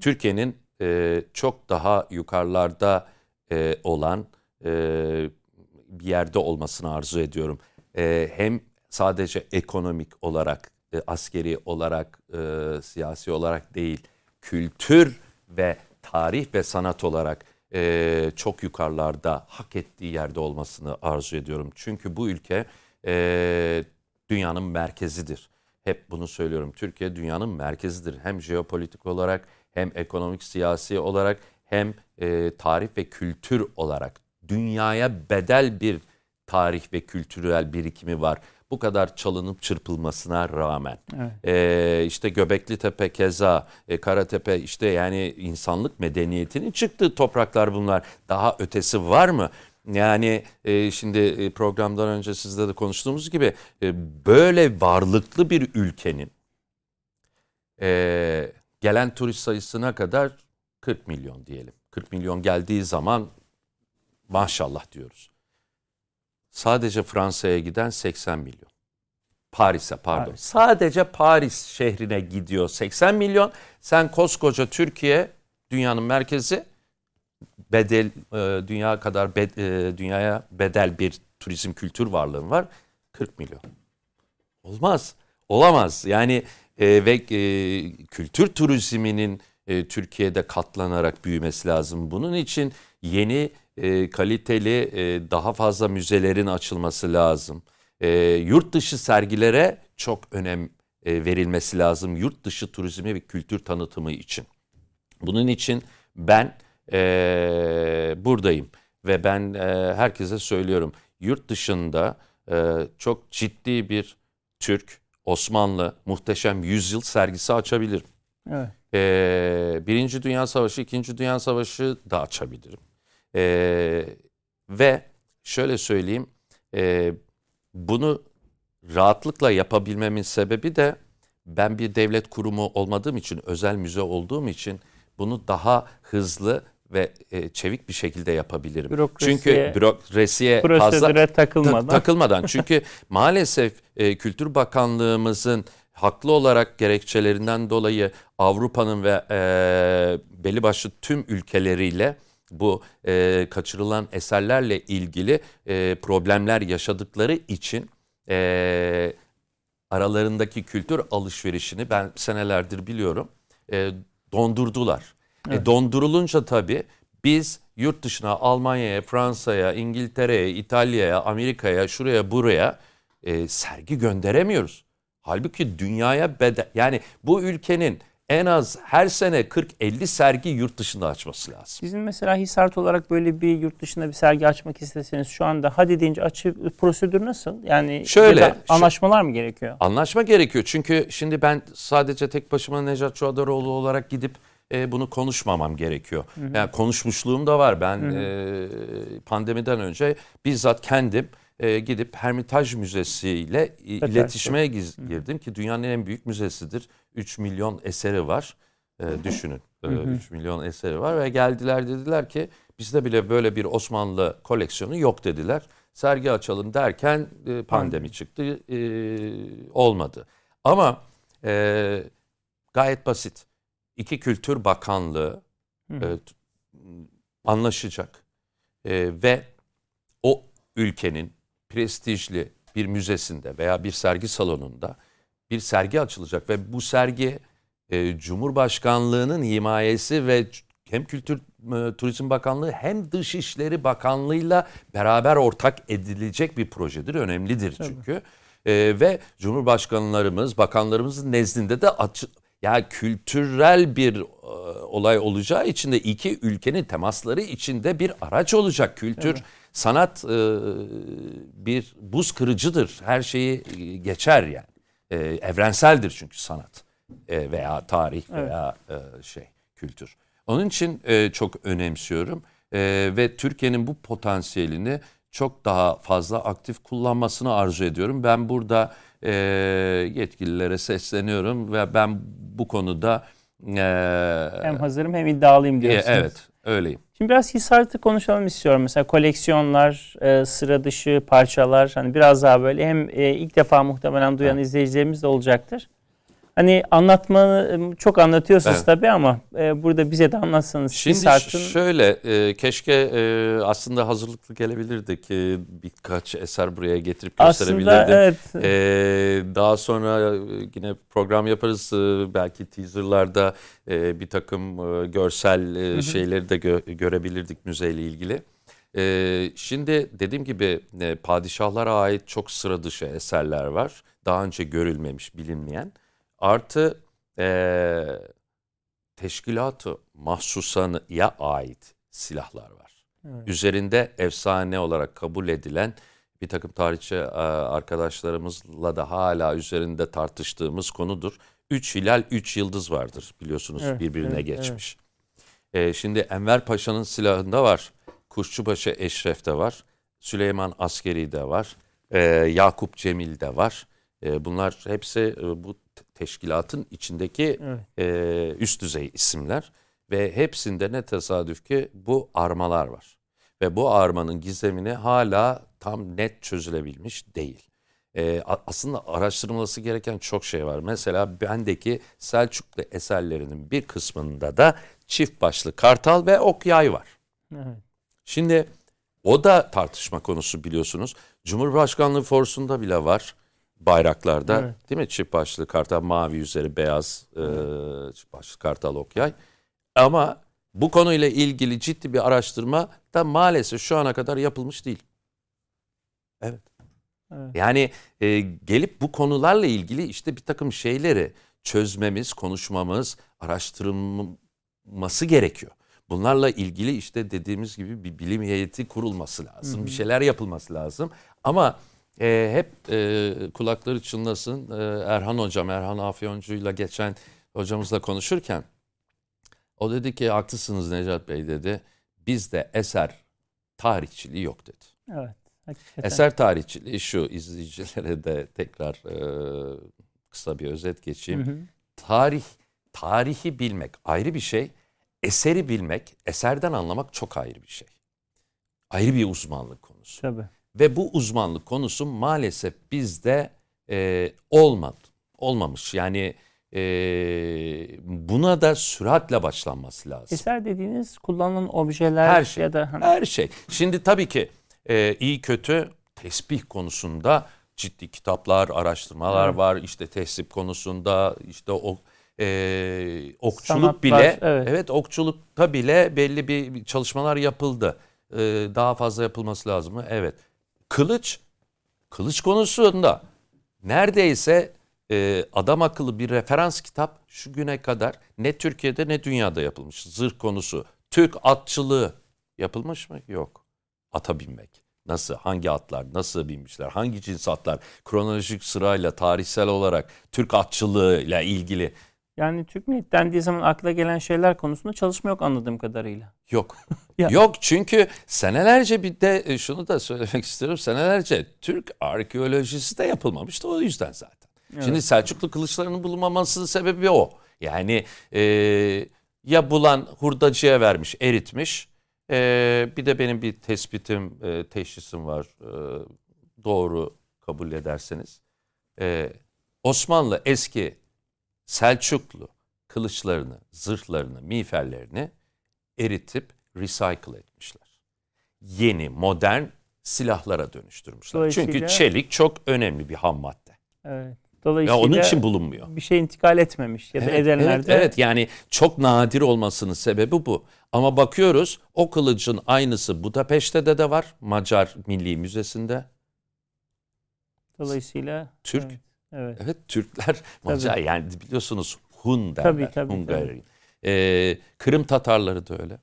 Türkiye'nin e, çok daha yukarılarda e, olan e, bir yerde olmasını arzu ediyorum. E, hem sadece ekonomik olarak, e, askeri olarak, e, siyasi olarak değil, kültür ve tarih ve sanat olarak e, çok yukarılarda hak ettiği yerde olmasını arzu ediyorum. Çünkü bu ülke e, dünyanın merkezidir. Hep bunu söylüyorum. Türkiye dünyanın merkezidir. Hem jeopolitik olarak hem ekonomik siyasi olarak hem e, tarih ve kültür olarak dünyaya bedel bir tarih ve kültürel birikimi var. Bu kadar çalınıp çırpılmasına rağmen. Evet. E, işte Göbekli Tepe keza, e, Karatepe işte yani insanlık medeniyetinin çıktığı topraklar bunlar. Daha ötesi var mı? Yani e, şimdi e, programdan önce sizle de konuştuğumuz gibi e, böyle varlıklı bir ülkenin e, gelen turist sayısına kadar 40 milyon diyelim. 40 milyon geldiği zaman maşallah diyoruz. Sadece Fransa'ya giden 80 milyon. Paris'e pardon. Paris. Sadece Paris şehrine gidiyor 80 milyon. Sen koskoca Türkiye dünyanın merkezi bedel e, dünya kadar bed, e, dünyaya bedel bir turizm kültür varlığın var 40 milyon. Olmaz. Olamaz. Yani e, ve kültür turizminin e, Türkiye'de katlanarak büyümesi lazım. Bunun için yeni e, kaliteli e, daha fazla müzelerin açılması lazım. Yurt dışı sergilere çok önem verilmesi lazım. Yurt dışı turizmi ve kültür tanıtımı için. Bunun için ben buradayım ve ben herkese söylüyorum yurt dışında çok ciddi bir Türk, Osmanlı muhteşem yüzyıl sergisi açabilirim. Evet. E, Birinci Dünya Savaşı, İkinci Dünya Savaşı da açabilirim. E, ve şöyle söyleyeyim, e, bunu rahatlıkla yapabilmemin sebebi de ben bir devlet kurumu olmadığım için, özel müze olduğum için bunu daha hızlı ve e, çevik bir şekilde yapabilirim. Bürokrasiye, Çünkü bürokrasiye fazla takılmadan. Ta, takılmadan. Çünkü maalesef e, Kültür Bakanlığımızın haklı olarak gerekçelerinden dolayı Avrupa'nın ve e, belli başlı tüm ülkeleriyle bu e, kaçırılan eserlerle ilgili e, problemler yaşadıkları için e, aralarındaki kültür alışverişini ben senelerdir biliyorum e, dondurdular. E, evet. E, dondurulunca tabii biz yurt dışına Almanya'ya, Fransa'ya, İngiltere'ye, İtalya'ya, Amerika'ya, şuraya buraya e, sergi gönderemiyoruz. Halbuki dünyaya bedel yani bu ülkenin en az her sene 40-50 sergi yurt dışında açması lazım. Sizin mesela Hisart olarak böyle bir yurt dışında bir sergi açmak isteseniz şu anda hadi deyince açıp prosedür nasıl? Yani Şöyle, anlaşmalar mı gerekiyor? Anlaşma gerekiyor. Çünkü şimdi ben sadece tek başıma Necat Çuadaroğlu olarak gidip e, bunu konuşmamam gerekiyor. Hı hı. Yani konuşmuşluğum da var. Ben hı hı. E, pandemiden önce bizzat kendim e, gidip Hermitage Müzesi ile iletişime girdim ki dünyanın en büyük müzesidir. 3 milyon eseri var. E, düşünün. E, 3 milyon eseri var ve geldiler dediler ki bizde bile böyle bir Osmanlı koleksiyonu yok dediler. Sergi açalım derken e, pandemi çıktı. E, olmadı. Ama e, gayet basit iki Kültür Bakanlığı e, anlaşacak e, ve o ülkenin prestijli bir müzesinde veya bir sergi salonunda bir sergi açılacak ve bu sergi e, Cumhurbaşkanlığının himayesi ve hem Kültür e, Turizm Bakanlığı hem Dışişleri Bakanlığı'yla beraber ortak edilecek bir projedir. Önemlidir çünkü. E, ve Cumhurbaşkanlarımız, bakanlarımızın nezdinde de açı, ya kültürel bir e, olay olacağı için de iki ülkenin temasları içinde bir araç olacak. Kültür, evet. Sanat e, bir buz kırıcıdır. Her şeyi e, geçer yani. E, evrenseldir çünkü sanat e, veya tarih veya evet. e, şey kültür. Onun için e, çok önemsiyorum e, ve Türkiye'nin bu potansiyelini çok daha fazla aktif kullanmasını arzu ediyorum. Ben burada e, yetkililere sesleniyorum ve ben bu konuda e, hem hazırım hem iddialıyım diyorsunuz. E, evet, öyleyim. Şimdi biraz Hisart'ı konuşalım istiyorum. Mesela koleksiyonlar, e, sıra dışı parçalar hani biraz daha böyle hem e, ilk defa muhtemelen duyan evet. izleyicilerimiz de olacaktır. Hani anlatmanı çok anlatıyorsunuz evet. tabii ama e, burada bize de anlatsanız. Şimdi saatin... şöyle e, keşke e, aslında hazırlıklı gelebilirdik. E, birkaç eser buraya getirip gösterebilirdim. Aslında evet. E, daha sonra yine program yaparız. E, belki teaserlarda e, bir takım e, görsel e, şeyleri de gö görebilirdik müzeyle ilgili. E, şimdi dediğim gibi e, padişahlara ait çok sıra dışı eserler var. Daha önce görülmemiş, bilinmeyen. Artı e, teşkilatı mahsusaya ait silahlar var. Evet. Üzerinde efsane olarak kabul edilen bir takım tarihçi arkadaşlarımızla da hala üzerinde tartıştığımız konudur. Üç hilal, üç yıldız vardır biliyorsunuz evet, birbirine evet, geçmiş. Evet. E, şimdi Enver Paşa'nın silahında var. Kuşçubaşı Eşref'te var. Süleyman Askeri'de var. E, Yakup Cemil'de var. E, bunlar hepsi e, bu teşkilatın içindeki evet. e, üst düzey isimler ve hepsinde ne tesadüf ki bu armalar var. Ve bu armanın gizemini hala tam net çözülebilmiş değil. E, aslında araştırılması gereken çok şey var. Mesela bendeki Selçuklu eserlerinin bir kısmında da çift başlı kartal ve ok yay var. Evet. Şimdi o da tartışma konusu biliyorsunuz. Cumhurbaşkanlığı forsunda bile var bayraklarda evet. değil mi? Çift başlı kartal mavi üzeri beyaz e, çift başlı kartal okyay. Ama bu konuyla ilgili ciddi bir araştırma da maalesef şu ana kadar yapılmış değil. Evet. evet. Yani e, gelip bu konularla ilgili işte bir takım şeyleri çözmemiz, konuşmamız, araştırılması gerekiyor. Bunlarla ilgili işte dediğimiz gibi bir bilim heyeti kurulması lazım. Hı hı. Bir şeyler yapılması lazım. Ama e, hep e, kulakları çınlasın. E, Erhan hocam, Erhan Afyoncu'yla geçen hocamızla konuşurken o dedi ki haklısınız Necat Bey dedi. Bizde eser tarihçiliği yok dedi. Evet. Hakikaten. Eser tarihçiliği şu izleyicilere de tekrar e, kısa bir özet geçeyim. Hı hı. Tarih, tarihi bilmek ayrı bir şey. Eseri bilmek, eserden anlamak çok ayrı bir şey. Ayrı bir uzmanlık konusu. Tabii. Ve bu uzmanlık konusu maalesef bizde e, olmadı. Olmamış. Yani e, buna da süratle başlanması lazım. Eser dediğiniz kullanılan objeler her şey, ya da hani... her şey. Şimdi tabii ki e, iyi kötü tesbih konusunda ciddi kitaplar, araştırmalar evet. var. İşte tesbih konusunda işte o e, okçuluk Sanatlar, bile evet. evet okçulukta bile belli bir çalışmalar yapıldı. E, daha fazla yapılması lazım mı? Evet kılıç, kılıç konusunda neredeyse e, adam akıllı bir referans kitap şu güne kadar ne Türkiye'de ne dünyada yapılmış. Zırh konusu, Türk atçılığı yapılmış mı? Yok. Ata binmek. Nasıl, hangi atlar, nasıl binmişler, hangi cins atlar, kronolojik sırayla, tarihsel olarak Türk atçılığı ilgili yani Türk millet dendiği zaman akla gelen şeyler konusunda çalışma yok anladığım kadarıyla. Yok. Yok çünkü senelerce bir de e, şunu da söylemek istiyorum. Senelerce Türk arkeolojisi de yapılmamıştı o yüzden zaten. Evet. Şimdi Selçuklu kılıçlarının bulunmamasının sebebi o. Yani e, ya bulan hurdacıya vermiş, eritmiş. E, bir de benim bir tespitim, e, teşhisim var. E, doğru kabul ederseniz. E, Osmanlı eski Selçuklu kılıçlarını, zırhlarını, miğferlerini eritip recycle etmişler. Yeni, modern silahlara dönüştürmüşler. Çünkü çelik çok önemli bir ham madde. Evet. Dolayısıyla ya onun için bulunmuyor. Bir şey intikal etmemiş ya da evet, edenlerde. Evet, evet yani çok nadir olmasının sebebi bu. Ama bakıyoruz o kılıcın aynısı Budapeşte'de de var. Macar Milli Müzesi'nde. Dolayısıyla Türk. Evet, evet. evet Türkler Macar yani biliyorsunuz Hun derler. Tabii, tabii, Hungary. tabii. Ee, Kırım Tatarları da öyle.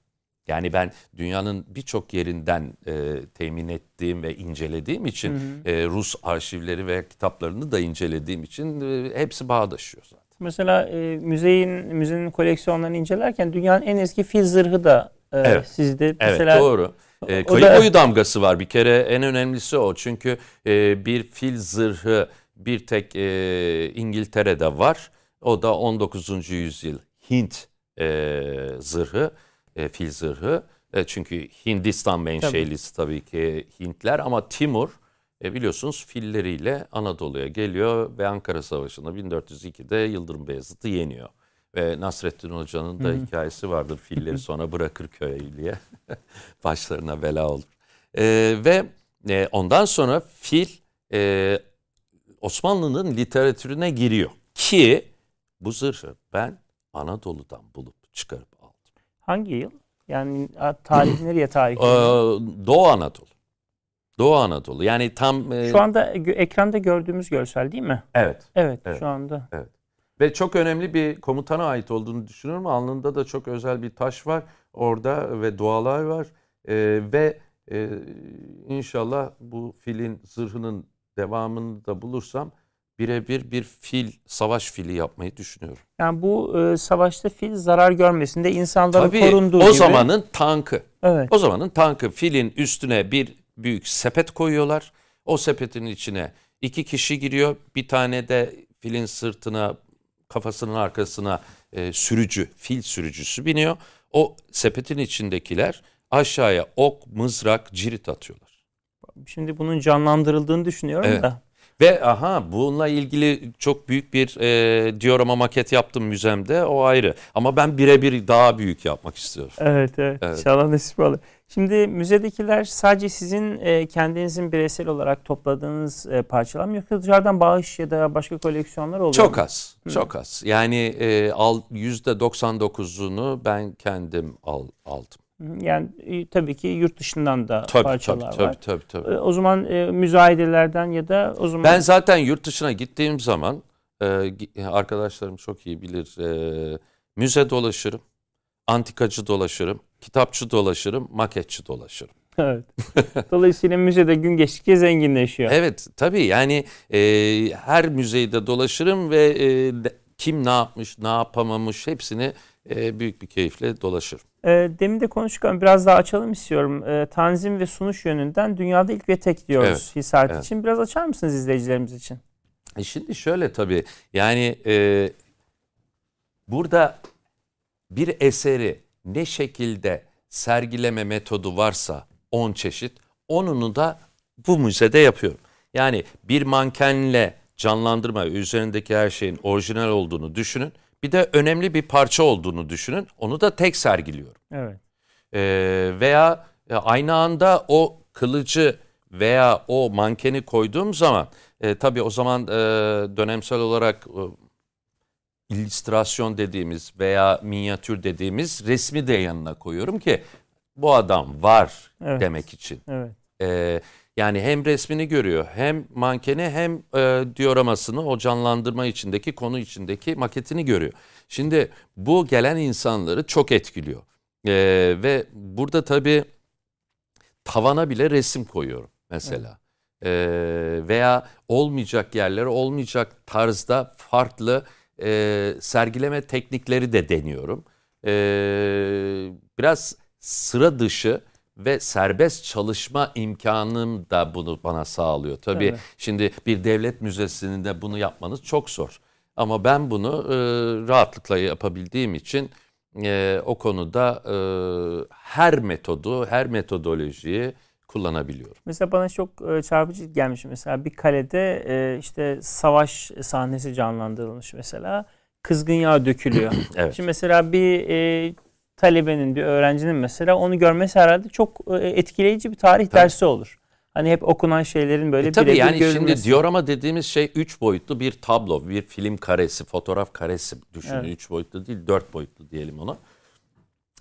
Yani ben dünyanın birçok yerinden e, temin ettiğim ve incelediğim için Hı e, Rus arşivleri ve kitaplarını da incelediğim için e, hepsi bağdaşıyor zaten. Mesela e, müzeyin müzenin koleksiyonlarını incelerken dünyanın en eski fil zırhı da e, Evet. sizde. Evet Mesela doğru. E, kayıp da- boyu damgası var bir kere en önemlisi o. Çünkü e, bir fil zırhı bir tek e, İngiltere'de var. O da 19. yüzyıl Hint e, zırhı, e, fil zırhı. E, çünkü Hindistan menşelisi tabii. ki Hintler ama Timur e, biliyorsunuz filleriyle Anadolu'ya geliyor ve Ankara Savaşı'nda 1402'de Yıldırım Beyazıt'ı yeniyor. Ve Nasrettin Hoca'nın da hikayesi vardır filleri sonra bırakır köylüye. Başlarına bela olur. E, ve e, ondan sonra fil e, Osmanlı'nın literatürüne giriyor. Ki bu zırhı ben Anadolu'dan bulup çıkarıp aldım. hangi yıl? Yani tarih nereye tarih? Ee, Doğu Anadolu. Doğu Anadolu. Yani tam... e, Şu anda ekranda gördüğümüz görsel değil mi? Evet. Evet, Evet. şu anda. Ve çok önemli bir komutana ait olduğunu düşünüyorum. Alnında da çok özel bir taş var orada ve dualar var. Ee, ve e, inşallah bu filin zırhının devamını da bulursam birebir bir fil, savaş fili yapmayı düşünüyorum. Yani bu e, savaşta fil zarar görmesin de insanların Tabii korunduğu o gibi. zamanın tankı. Evet. O zamanın tankı filin üstüne bir büyük sepet koyuyorlar. O sepetin içine iki kişi giriyor. Bir tane de filin sırtına, kafasının arkasına e, sürücü, fil sürücüsü biniyor. O sepetin içindekiler aşağıya ok, mızrak, cirit atıyorlar. Şimdi bunun canlandırıldığını düşünüyorum Evet. da. Ve aha bununla ilgili çok büyük bir e, diorama maket yaptım müzemde o ayrı. Ama ben birebir daha büyük yapmak istiyorum. Evet, evet. Evet. İnşallah nasip olur. Şimdi müzedekiler sadece sizin e, kendinizin bireysel olarak topladığınız e, parçalar mı yoksa dışarıdan bağış ya da başka koleksiyonlar oluyor Çok mu? az, çok az. Yani e, al yüzde 99'unu ben kendim al, aldım. Yani e, tabii ki yurt dışından da Tabii tabii parçalar tabii, var. tabii tabii. E, O zaman e, müzayedelerden ya da o zaman Ben zaten yurt dışına gittiğim zaman e, arkadaşlarım çok iyi bilir. e, müze dolaşırım, antikacı dolaşırım, kitapçı dolaşırım, maketçi dolaşırım. evet. Dolayısıyla müzede gün geçtikçe zenginleşiyor. Evet tabii yani e, her müzeyde dolaşırım ve e, de- kim ne yapmış, ne yapamamış hepsini e, büyük bir keyifle dolaşırım. E, demin de konuştuk ama biraz daha açalım istiyorum. E, tanzim ve sunuş yönünden dünyada ilk ve tek diyoruz Evet, Hisart evet. için. Biraz açar mısınız izleyicilerimiz için? E şimdi şöyle tabii yani e, burada bir eseri ne şekilde sergileme metodu varsa 10 çeşit onunu da bu müzede yapıyorum. Yani bir mankenle canlandırma üzerindeki her şeyin orijinal olduğunu düşünün. Bir de önemli bir parça olduğunu düşünün. Onu da tek sergiliyorum. Evet. Ee, veya e, aynı anda o kılıcı veya o mankeni koyduğum zaman e, tabii o zaman e, dönemsel olarak e, illüstrasyon dediğimiz veya minyatür dediğimiz resmi de yanına koyuyorum ki bu adam var Evet. demek için. Evet. Ee, yani hem resmini görüyor hem mankeni hem e, dioramasını o canlandırma içindeki konu içindeki maketini görüyor. Şimdi bu gelen insanları çok etkiliyor. Ee, ve burada tabii tavana bile resim koyuyorum mesela. Ee, veya olmayacak yerlere olmayacak tarzda farklı e, sergileme teknikleri de deniyorum. Ee, biraz sıra dışı ve serbest çalışma imkanım da bunu bana sağlıyor. Tabii Evet. şimdi bir devlet müzesinin de bunu yapmanız çok zor. Ama ben bunu e, rahatlıkla yapabildiğim için e, o konuda e, her metodu, her metodolojiyi kullanabiliyorum. Mesela bana çok e, çarpıcı gelmiş mesela bir kalede e, işte savaş sahnesi canlandırılmış mesela. Kızgın yağ dökülüyor. Evet. Şimdi mesela bir e, talebenin, bir öğrencinin mesela onu görmesi herhalde çok e, etkileyici bir tarih Tabii. dersi olur. hani hep okunan şeylerin böyle e, tabii yani görülmesi. şimdi diorama dediğimiz şey üç boyutlu bir tablo, bir film karesi, fotoğraf karesi düşünün. Evet. Üç boyutlu değil, dört boyutlu diyelim ona.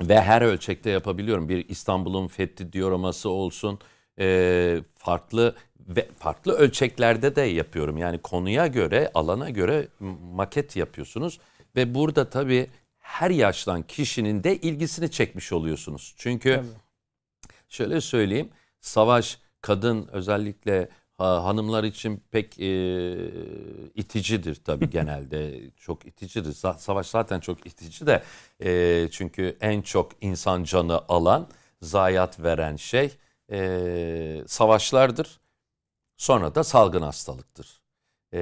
Ve her ölçekte yapabiliyorum. Bir İstanbul'un fethi dioraması olsun, e, farklı ve farklı ölçeklerde de yapıyorum. Yani konuya göre, alana göre maket yapıyorsunuz ve burada tabii her yaştan kişinin de ilgisini çekmiş oluyorsunuz. Çünkü Tabii. şöyle söyleyeyim, savaş kadın özellikle ha, hanımlar için pek e, iticidir tabii genelde. çok iticidir. Sa- Savaş zaten çok itici de e, çünkü en çok insan canı alan, zayiat veren şey e, savaşlardır. Sonra da salgın hastalıktır. E,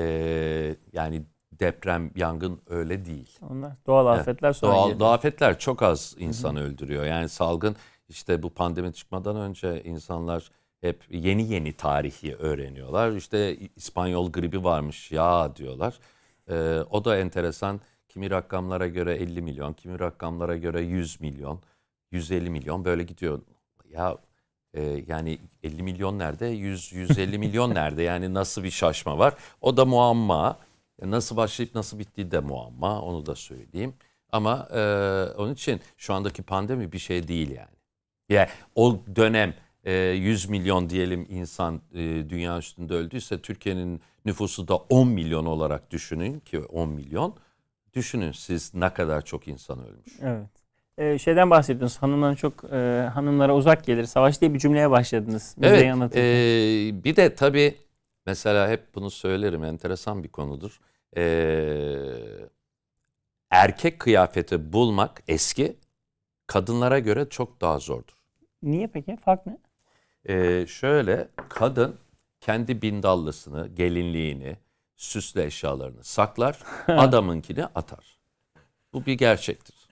yani deprem, yangın öyle değil. Onlar doğal afetler sonra Doğal, geliyor. doğal afetler çok az insan öldürüyor. Yani salgın işte bu pandemi çıkmadan önce insanlar hep yeni yeni tarihi öğreniyorlar. İşte İspanyol gribi varmış ya diyorlar. Ee, o da enteresan. Kimi rakamlara göre 50 milyon, kimi rakamlara göre 100 milyon, 150 milyon böyle gidiyor. Ya e, yani 50 milyon nerede, 100 150 milyon nerede? Yani nasıl bir şaşma var? O da muamma. E, Nasıl başlayıp nasıl bittiği de muamma. Onu da söyleyeyim. Ama e, onun için şu andaki pandemi bir şey değil yani. Yani o dönem e, 100 milyon diyelim insan e, dünya üstünde öldüyse Türkiye'nin nüfusu da 10 milyon olarak düşünün ki 10 milyon. Düşünün siz ne kadar çok insan ölmüş. Evet. Ee, şeyden bahsediyorsunuz. Hanımların çok e, hanımlara uzak gelir. Savaş diye bir cümleye başladınız. Müzeyi Evet. e, bir de tabii mesela hep bunu söylerim enteresan bir konudur. E, erkek kıyafeti bulmak eski kadınlara göre çok daha zordur. Niye peki? Fark ne? Ee, şöyle kadın kendi bindallısını, gelinliğini, süslü eşyalarını saklar, adamınkini atar. Bu bir gerçektir.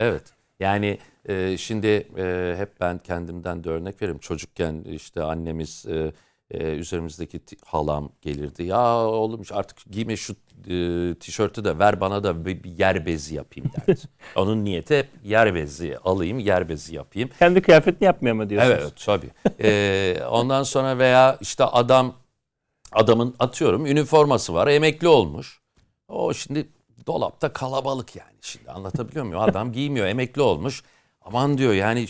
Evet. Yani e, şimdi e, hep ben kendimden de örnek veririm. Çocukken işte annemiz e, e, üzerimizdeki halam gelirdi. Ya oğlum artık giyme şu e, tişörtü de ver bana da bir, bir yer bezi yapayım derdi. Onun niyeti hep yer bezi alayım, yer bezi yapayım. Kendi kıyafetini yapmıyor mu diyorsunuz? Evet tabii. Ee, ondan sonra veya işte adam adamın atıyorum üniforması var emekli olmuş. O şimdi dolapta kalabalık yani şimdi anlatabiliyor muyum? Adam giymiyor emekli olmuş. Aman diyor yani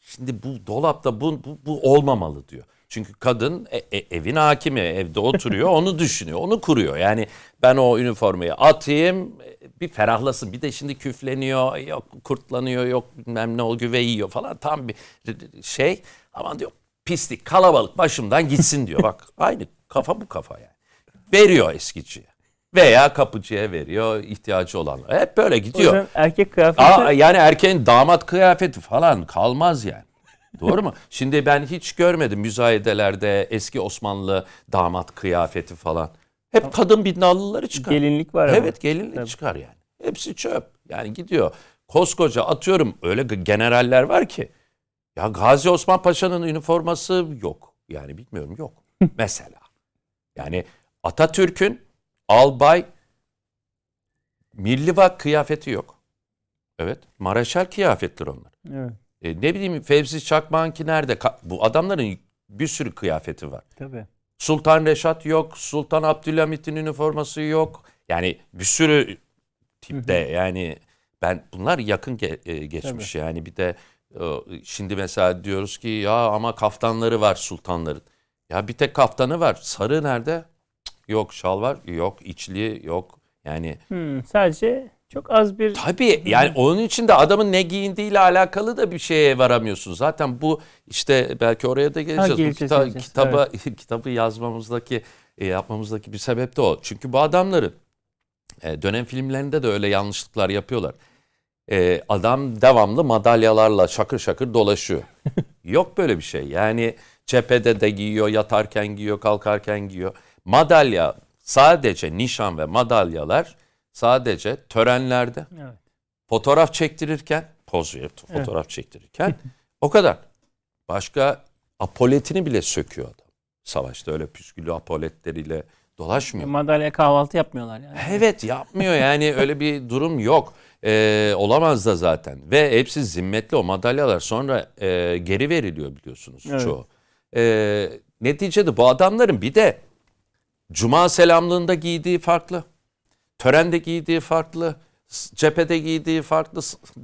şimdi bu dolapta bu, bu, bu olmamalı diyor. Çünkü kadın e- e- evin hakimi evde oturuyor onu düşünüyor onu kuruyor. Yani ben o üniformayı atayım e, bir ferahlasın bir de şimdi küfleniyor yok kurtlanıyor yok bilmem ne o güve yiyor falan tam bir şey. Aman diyor pislik kalabalık başımdan gitsin diyor bak aynı kafa bu kafa yani. Veriyor eskiciye veya kapıcıya veriyor ihtiyacı olanlar. Hep böyle O gidiyor. yüzden erkek kıyafeti Aa, yani erkeğin damat kıyafeti falan kalmaz yani. Doğru mu? Şimdi ben hiç görmedim müzayedelerde eski Osmanlı damat kıyafeti falan. Hep kadın bindallıları çıkar. gelinlik var ama. Evet gelinlik Tabii. çıkar yani. Hepsi çöp. Yani gidiyor. Koskoca atıyorum öyle generaller var ki. Ya Gazi Osman Paşa'nın üniforması yok. Yani bilmiyorum yok. Mesela. Yani Atatürk'ün albay millivak kıyafeti yok. Evet. Mareşal kıyafettir onlar. Evet. E, ne bileyim Fevzi Çakmak'ınki nerede? Ka- Bu adamların bir sürü kıyafeti var. Tabii. Sultan Reşat yok. Sultan Abdülhamit'in üniforması yok. Yani bir sürü tipte yani ben bunlar yakın ge- e, geçmiş yani bir de e, şimdi mesela diyoruz ki ya ama kaftanları var sultanların. Ya bir tek kaftanı var. Sarı nerede? Cık, Yok şal var. Yok içli yok. Yani Hmm, sadece çok az bir Tabii yani onun için de adamın ne giyindiğiyle alakalı da bir şeye varamıyorsun. Zaten bu işte belki oraya da geleceğiz. bu geleceğiz, kita- geleceğiz. kitaba kitabı yazmamızdaki e, yapmamızdaki bir sebep de o. Çünkü bu adamların e, dönem filmlerinde de öyle yanlışlıklar yapıyorlar. E, adam devamlı madalyalarla şakır şakır dolaşıyor. Yok böyle bir şey. Yani cephede de giyiyor, yatarken giyiyor, kalkarken giyiyor. Madalya sadece nişan ve madalyalar sadece törenlerde Evet. fotoğraf çektirirken poz verip fotoğraf çektirirken o kadar. Başka apoletini bile söküyor adam. Savaşta öyle püsküllü apoletleriyle dolaşmıyor. Madalya kahvaltı yapmıyorlar yani. Evet yapmıyor yani öyle bir durum yok. Ee, olamaz da zaten. Ve hepsi zimmetli o madalyalar sonra e, geri veriliyor biliyorsunuz Evet. çoğu. Ee, neticede bu adamların bir de cuma selamlığında giydiği farklı. Törende giydiği farklı. Cephede giydiği farklı.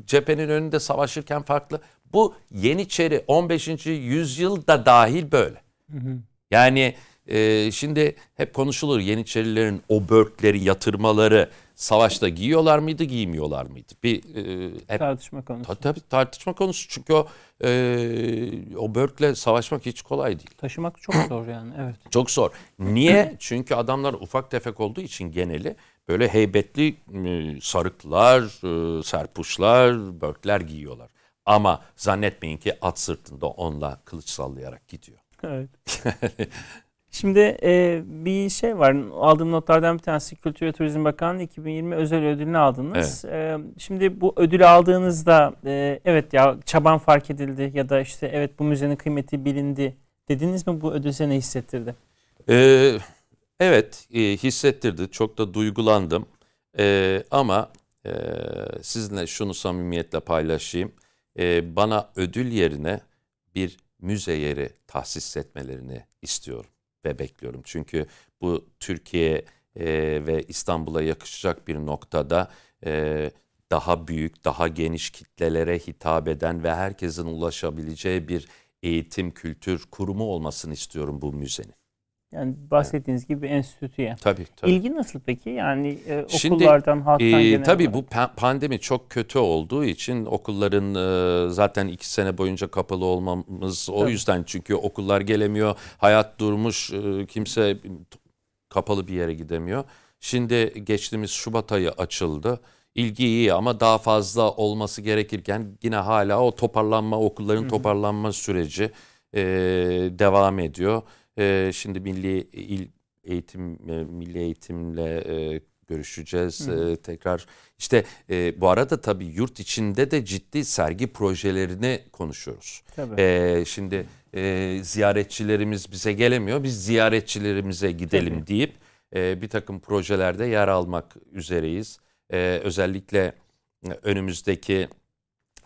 Cephenin önünde savaşırken farklı. Bu Yeniçeri 15. yüzyılda dahil böyle. Hı hı. Yani e, şimdi hep konuşulur Yeniçerilerin o börkleri, yatırmaları savaşta giyiyorlar mıydı, giymiyorlar mıydı? Bir e, hep, tartışma konusu. Tabii, tabii tartışma konusu çünkü o e, o börkle savaşmak hiç kolay değil. Taşımak çok zor yani, evet. Çok zor. Niye? çünkü adamlar ufak tefek olduğu için geneli böyle heybetli e, sarıklar, e, serpuşlar, börkler giyiyorlar. Ama zannetmeyin ki at sırtında onunla kılıç sallayarak gidiyor. Evet. Şimdi e, bir şey var. Aldığım notlardan bir tanesi Kültür ve Turizm Bakanlığı 2020 özel ödülünü aldınız. Evet. E, şimdi bu ödülü aldığınızda e, evet ya çaban fark edildi ya da işte evet bu müzenin kıymeti bilindi dediniz mi bu ödül size ne hissettirdi? Ee, evet e, hissettirdi. Çok da duygulandım. E, ama e, sizinle şunu samimiyetle paylaşayım. E, bana ödül yerine bir müze yeri tahsis etmelerini istiyorum ve bekliyorum. Çünkü bu Türkiye e, ve İstanbul'a yakışacak bir noktada e, daha büyük, daha geniş kitlelere hitap eden ve herkesin ulaşabileceği bir eğitim, kültür kurumu olmasını istiyorum bu müzenin. Yani bahsettiğiniz gibi enstitüye. Tabii tabii. İlgi nasıl peki? Yani e, okullardan, Şimdi, halktan e, genel Tabii olarak. bu pandemi çok kötü olduğu için okulların e, zaten iki sene boyunca kapalı olmamız o tabii. yüzden çünkü okullar gelemiyor, hayat durmuş, e, kimse kapalı bir yere gidemiyor. Şimdi geçtiğimiz Şubat ayı açıldı. İlgi iyi ama daha fazla olması gerekirken yine hala o toparlanma, okulların Hı-hı. toparlanma süreci e, devam ediyor. E, şimdi milli il eğitim, e, milli eğitimle e, görüşeceğiz e, tekrar. İşte e, bu arada tabii yurt içinde de ciddi sergi projelerini konuşuyoruz. Tabii. E, şimdi e, ziyaretçilerimiz bize gelemiyor, biz ziyaretçilerimize gidelim tabii. deyip e, bir takım projelerde yer almak üzereyiz. E, özellikle önümüzdeki,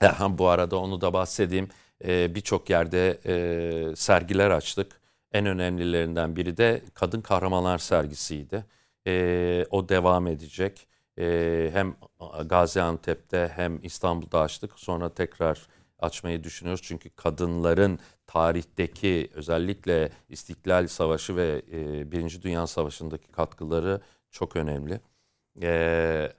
bu arada onu da bahsedeyim, e, birçok yerde e, sergiler açtık. En önemlilerinden biri de Kadın Kahramanlar sergisiydi. E, o devam edecek. E, hem Gaziantep'te hem İstanbul'da açtık. Sonra tekrar açmayı düşünüyoruz. Çünkü kadınların tarihteki özellikle İstiklal Savaşı ve e, Birinci Dünya Savaşı'ndaki katkıları çok önemli. E,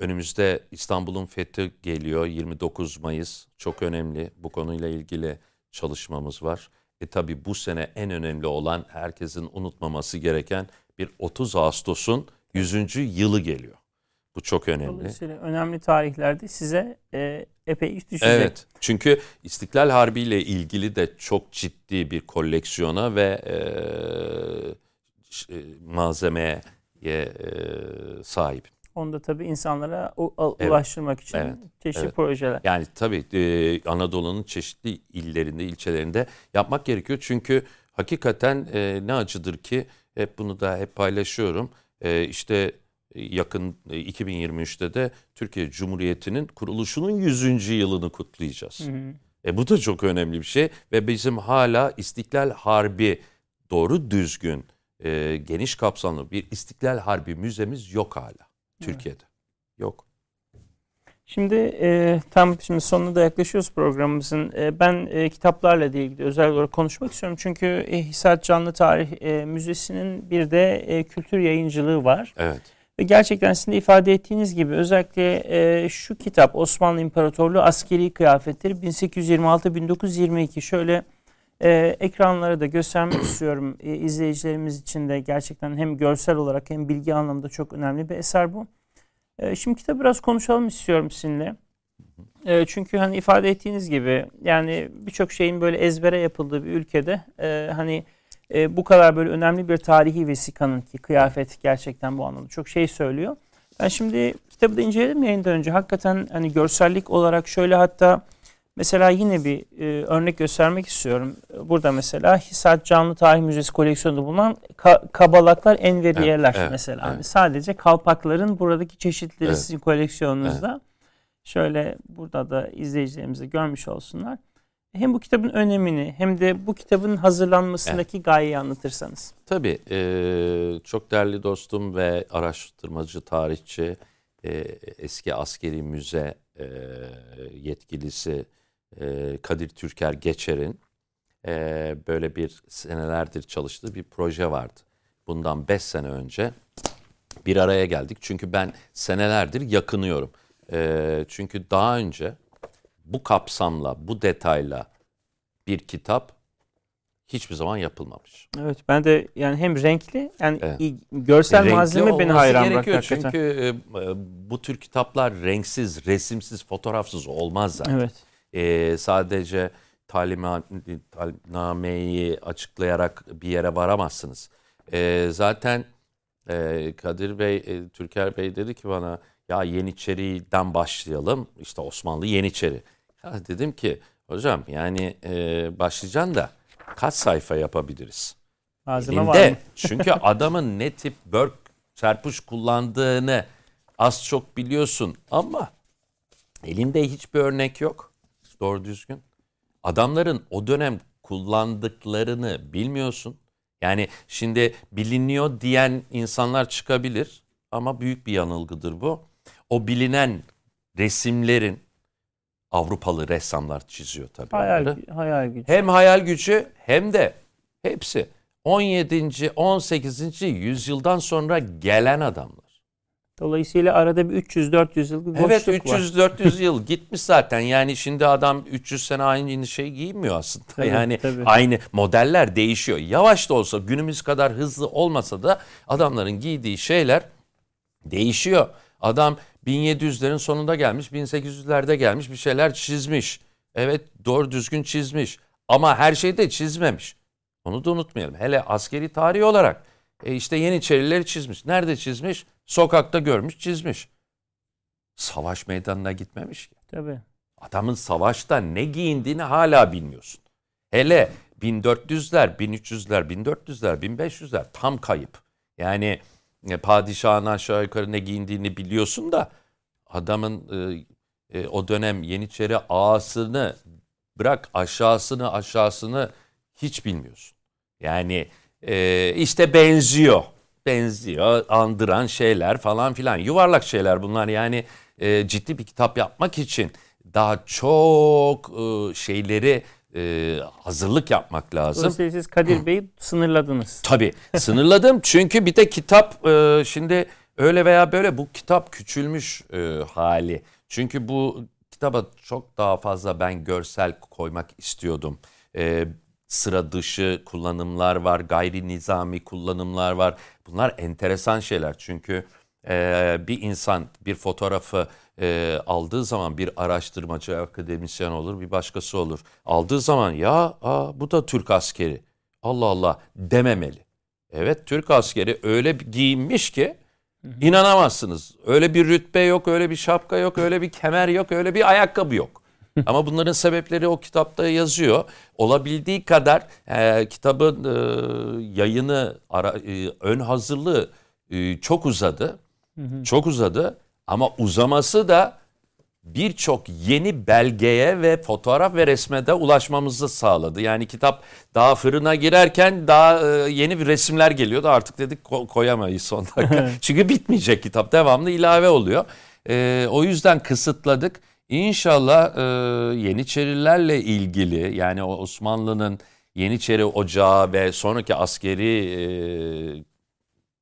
önümüzde İstanbul'un fethi geliyor 29 Mayıs. Çok önemli. Bu konuyla ilgili çalışmamız var. E tabi bu sene en önemli olan herkesin unutmaması gereken bir 30 Ağustos'un 100. yılı geliyor. Bu çok önemli. Önemli tarihlerde size e, epey iş düşecek. Evet. Çünkü İstiklal Harbi ile ilgili de çok ciddi bir koleksiyona ve e, e malzemeye e, sahip. Onda tabii insanlara evet. ulaştırmak için evet. çeşitli evet. projeler. Yani tabii e, Anadolu'nun çeşitli illerinde, ilçelerinde yapmak gerekiyor. Çünkü hakikaten e, ne acıdır ki hep bunu da hep paylaşıyorum. E, işte yakın 2023'te de Türkiye Cumhuriyeti'nin kuruluşunun 100. yılını kutlayacağız. Hı hı. E bu da çok önemli bir şey ve bizim hala İstiklal Harbi doğru düzgün e, geniş kapsamlı bir İstiklal Harbi müzemiz yok hala. Türkiye'de. Yok. Şimdi e, tam şimdi sonuna da yaklaşıyoruz programımızın. E, ben e, kitaplarla ilgili özel olarak konuşmak istiyorum. Çünkü e, Hisar Canlı Tarih e, Müzesi'nin bir de e, kültür yayıncılığı var. Evet. Ve gerçekten sizin de ifade ettiğiniz gibi özellikle e, şu kitap Osmanlı İmparatorluğu Askeri Kıyafetleri 1826-1922 şöyle e, ekranlara da göstermek istiyorum. E, izleyicilerimiz için de gerçekten hem görsel olarak hem bilgi anlamında çok önemli bir eser bu. E, şimdi kitabı biraz konuşalım istiyorum sizinle. E, çünkü hani ifade ettiğiniz gibi yani birçok şeyin böyle ezbere yapıldığı bir ülkede e, hani e, bu kadar böyle önemli bir tarihi vesikanın ki kıyafet gerçekten bu anlamda çok şey söylüyor. Ben şimdi kitabı da inceledim yayından önce. Hakikaten hani görsellik olarak şöyle hatta Mesela yine bir e, örnek göstermek istiyorum. Burada mesela Hisar Canlı Tarih Müzesi koleksiyonunda bulunan ka- kabalaklar, enveriyeler evet, evet, mesela. Evet. Yani sadece kalpakların buradaki çeşitleri evet. sizin koleksiyonunuzda. Evet. Şöyle burada da izleyicilerimize görmüş olsunlar. hem bu kitabın önemini hem de bu kitabın hazırlanmasındaki evet. gayeyi anlatırsanız. Tabii. E, çok değerli dostum ve araştırmacı, tarihçi, e, eski askeri müze e, yetkilisi e, Kadir Türker Geçer'in e, böyle bir senelerdir çalıştığı bir proje vardı. Bundan 5 sene önce bir araya geldik. Çünkü ben senelerdir yakınıyorum. E, çünkü daha önce bu kapsamla, bu detayla bir kitap hiçbir zaman yapılmamış. Evet ben de yani hem renkli yani evet. görsel renkli malzeme beni hayran bıraktı. Çünkü e, bu tür kitaplar renksiz, resimsiz, fotoğrafsız olmaz zaten. Evet. E, sadece talimnameyi açıklayarak bir yere varamazsınız. E, zaten e, Kadir Bey, e, Türker Bey dedi ki bana ya Yeniçeri'den başlayalım. İşte Osmanlı Yeniçeri. Ya dedim ki hocam yani e, başlayacaksın da kaç sayfa yapabiliriz? Malzeme Elinde, var mı? çünkü adamın ne tip börk çarpış kullandığını az çok biliyorsun ama elinde hiçbir örnek yok. Doğru düzgün. Adamların o dönem kullandıklarını bilmiyorsun. Yani şimdi biliniyor diyen insanlar çıkabilir ama büyük bir yanılgıdır bu. O bilinen resimlerin Avrupalı ressamlar çiziyor tabii. Hayal, hayal gücü. Hem hayal gücü hem de hepsi 17. 18. yüzyıldan sonra gelen adamlar. Dolayısıyla arada bir 300-400 yıl bir boşluk evet, var. Evet 300-400 yıl gitmiş zaten. Yani şimdi adam 300 sene aynı şey giymiyor aslında. Tabii, yani tabii. aynı modeller değişiyor. Yavaş da olsa günümüz kadar hızlı olmasa da adamların giydiği şeyler değişiyor. Adam 1700'lerin sonunda gelmiş, 1800'lerde gelmiş bir şeyler çizmiş. Evet doğru düzgün çizmiş. Ama her şeyi de çizmemiş. Onu da unutmayalım. Hele askeri tarih olarak e işte Yeniçerileri çizmiş. Nerede çizmiş? Sokakta görmüş, çizmiş. Savaş meydanına gitmemiş ki. Tabii. Adamın savaşta ne giyindiğini hala bilmiyorsun. Hele 1400'ler, 1300'ler, 1400'ler, 1500'ler tam kayıp. Yani e, padişahın aşağı yukarı ne giyindiğini biliyorsun da adamın e, e, o dönem Yeniçeri ağasını bırak aşağısını aşağısını hiç bilmiyorsun. Yani e, işte benziyor. Benziyor, andıran şeyler falan filan. Yuvarlak şeyler bunlar yani e, ciddi bir kitap yapmak için daha çok e, şeyleri e, hazırlık yapmak lazım. Dolayısıyla siz Kadir Bey'i sınırladınız. Tabii sınırladım çünkü bir de kitap e, şimdi öyle veya böyle bu kitap küçülmüş e, hali. Çünkü bu kitaba çok daha fazla ben görsel koymak istiyordum. E, sıra dışı kullanımlar var, gayri nizami kullanımlar var. Bunlar enteresan şeyler çünkü e, bir insan bir fotoğrafı e, aldığı zaman bir araştırmacı, akademisyen olur, bir başkası olur. Aldığı zaman ya aa, bu da Türk askeri. Allah Allah dememeli. Evet Türk askeri öyle giyinmiş ki inanamazsınız. Öyle bir rütbe yok, öyle bir şapka yok, öyle bir kemer yok, öyle bir ayakkabı yok. Ama bunların sebepleri o kitapta yazıyor. Olabildiği kadar e, kitabın e, yayını, ara, e, ön hazırlığı e, çok uzadı. Çok uzadı. Ama uzaması da birçok yeni belgeye ve fotoğraf ve resme de ulaşmamızı sağladı. Yani kitap daha fırına girerken daha e, yeni bir resimler geliyordu. Artık dedik koyamayız son dakika. Çünkü bitmeyecek kitap. Devamlı ilave oluyor. E, o yüzden kısıtladık. İnşallah e, Yeniçerilerle ilgili yani Osmanlı'nın Yeniçeri Ocağı ve sonraki askeri e,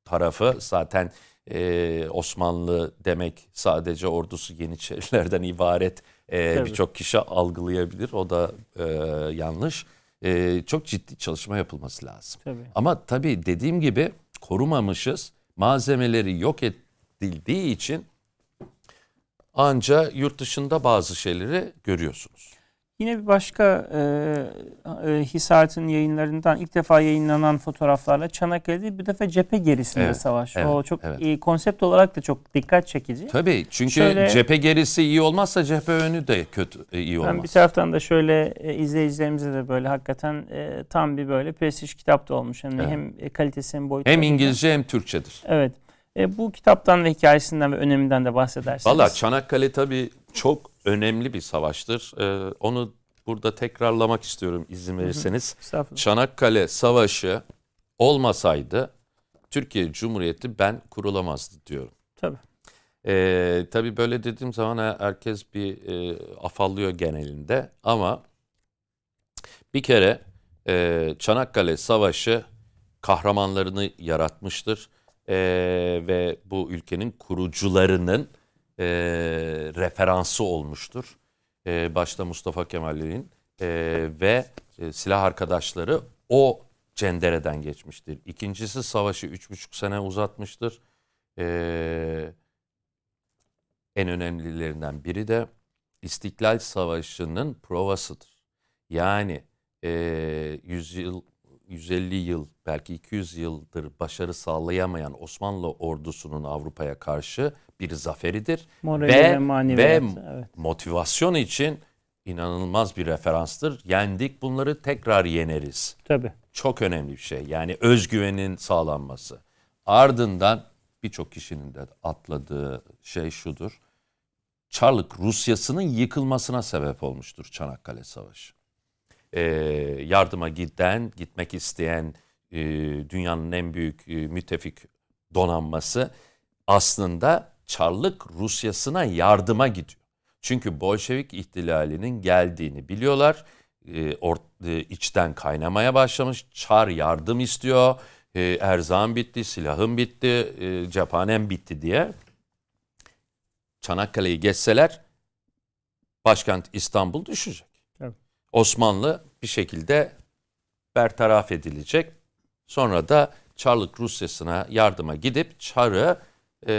tarafı zaten ee, Osmanlı demek sadece ordusu Yeniçerilerden ibaret e, birçok kişi algılayabilir. O da e, yanlış. E, çok ciddi çalışma yapılması lazım. Tabii. Ama tabii dediğim gibi korumamışız. Malzemeleri yok edildiği için anca yurt dışında bazı şeyleri görüyorsunuz. Yine bir başka e, e, Hisart'ın yayınlarından ilk defa yayınlanan fotoğraflarla Çanakkale'de bir defa cephe gerisinde evet, savaş. Evet, o çok evet. iyi konsept olarak da çok dikkat çekici. Tabii çünkü şöyle, cephe gerisi iyi olmazsa cephe önü de kötü e, iyi olmaz. Ben bir taraftan da şöyle e, izleyicilerimize de böyle hakikaten e, tam bir böyle prestij kitap da olmuş. Yani evet. hem e, kalitesi hem boyutu. Hem İngilizce hem Türkçedir. Evet. E, bu kitaptan ve hikayesinden ve öneminden de bahsedersiniz. Valla Çanakkale tabii çok önemli bir savaştır. Ee, onu burada tekrarlamak istiyorum izin verirseniz. Çanakkale Savaşı olmasaydı Türkiye Cumhuriyeti ben kurulamazdı diyorum. Tabii. Ee, tabii böyle dediğim zaman herkes bir e, afallıyor genelinde ama bir kere e, Çanakkale Savaşı kahramanlarını yaratmıştır e, ve bu ülkenin kurucularının e, referansı olmuştur. E, başta Mustafa Kemal'in e, ve e, silah arkadaşları o cendereden geçmiştir. İkincisi savaşı üç buçuk sene uzatmıştır. E, en önemlilerinden biri de İstiklal Savaşı'nın provasıdır. Yani e, 100 yıl 150 yıl belki 200 yıldır başarı sağlayamayan Osmanlı ordusunun Avrupa'ya karşı bir zaferidir Morali ve ve, ve evet. motivasyon için inanılmaz bir referanstır. Yendik bunları tekrar yeneriz. Tabii. Çok önemli bir şey. Yani özgüvenin sağlanması. Ardından birçok kişinin de atladığı şey şudur. Çarlık Rusyası'nın yıkılmasına sebep olmuştur Çanakkale Savaşı. Ee, yardıma giden, gitmek isteyen e, dünyanın en büyük e, müttefik donanması aslında Çarlık Rusyası'na yardıma gidiyor. Çünkü Bolşevik ihtilalinin geldiğini biliyorlar. E, or, e, içten kaynamaya başlamış. Çar yardım istiyor. E, erzağım bitti, silahım bitti, e, cephanem bitti diye. Çanakkale'yi geçseler başkent İstanbul düşecek. Osmanlı bir şekilde bertaraf edilecek. Sonra da Çarlık Rusyası'na yardıma gidip Çar'ı e,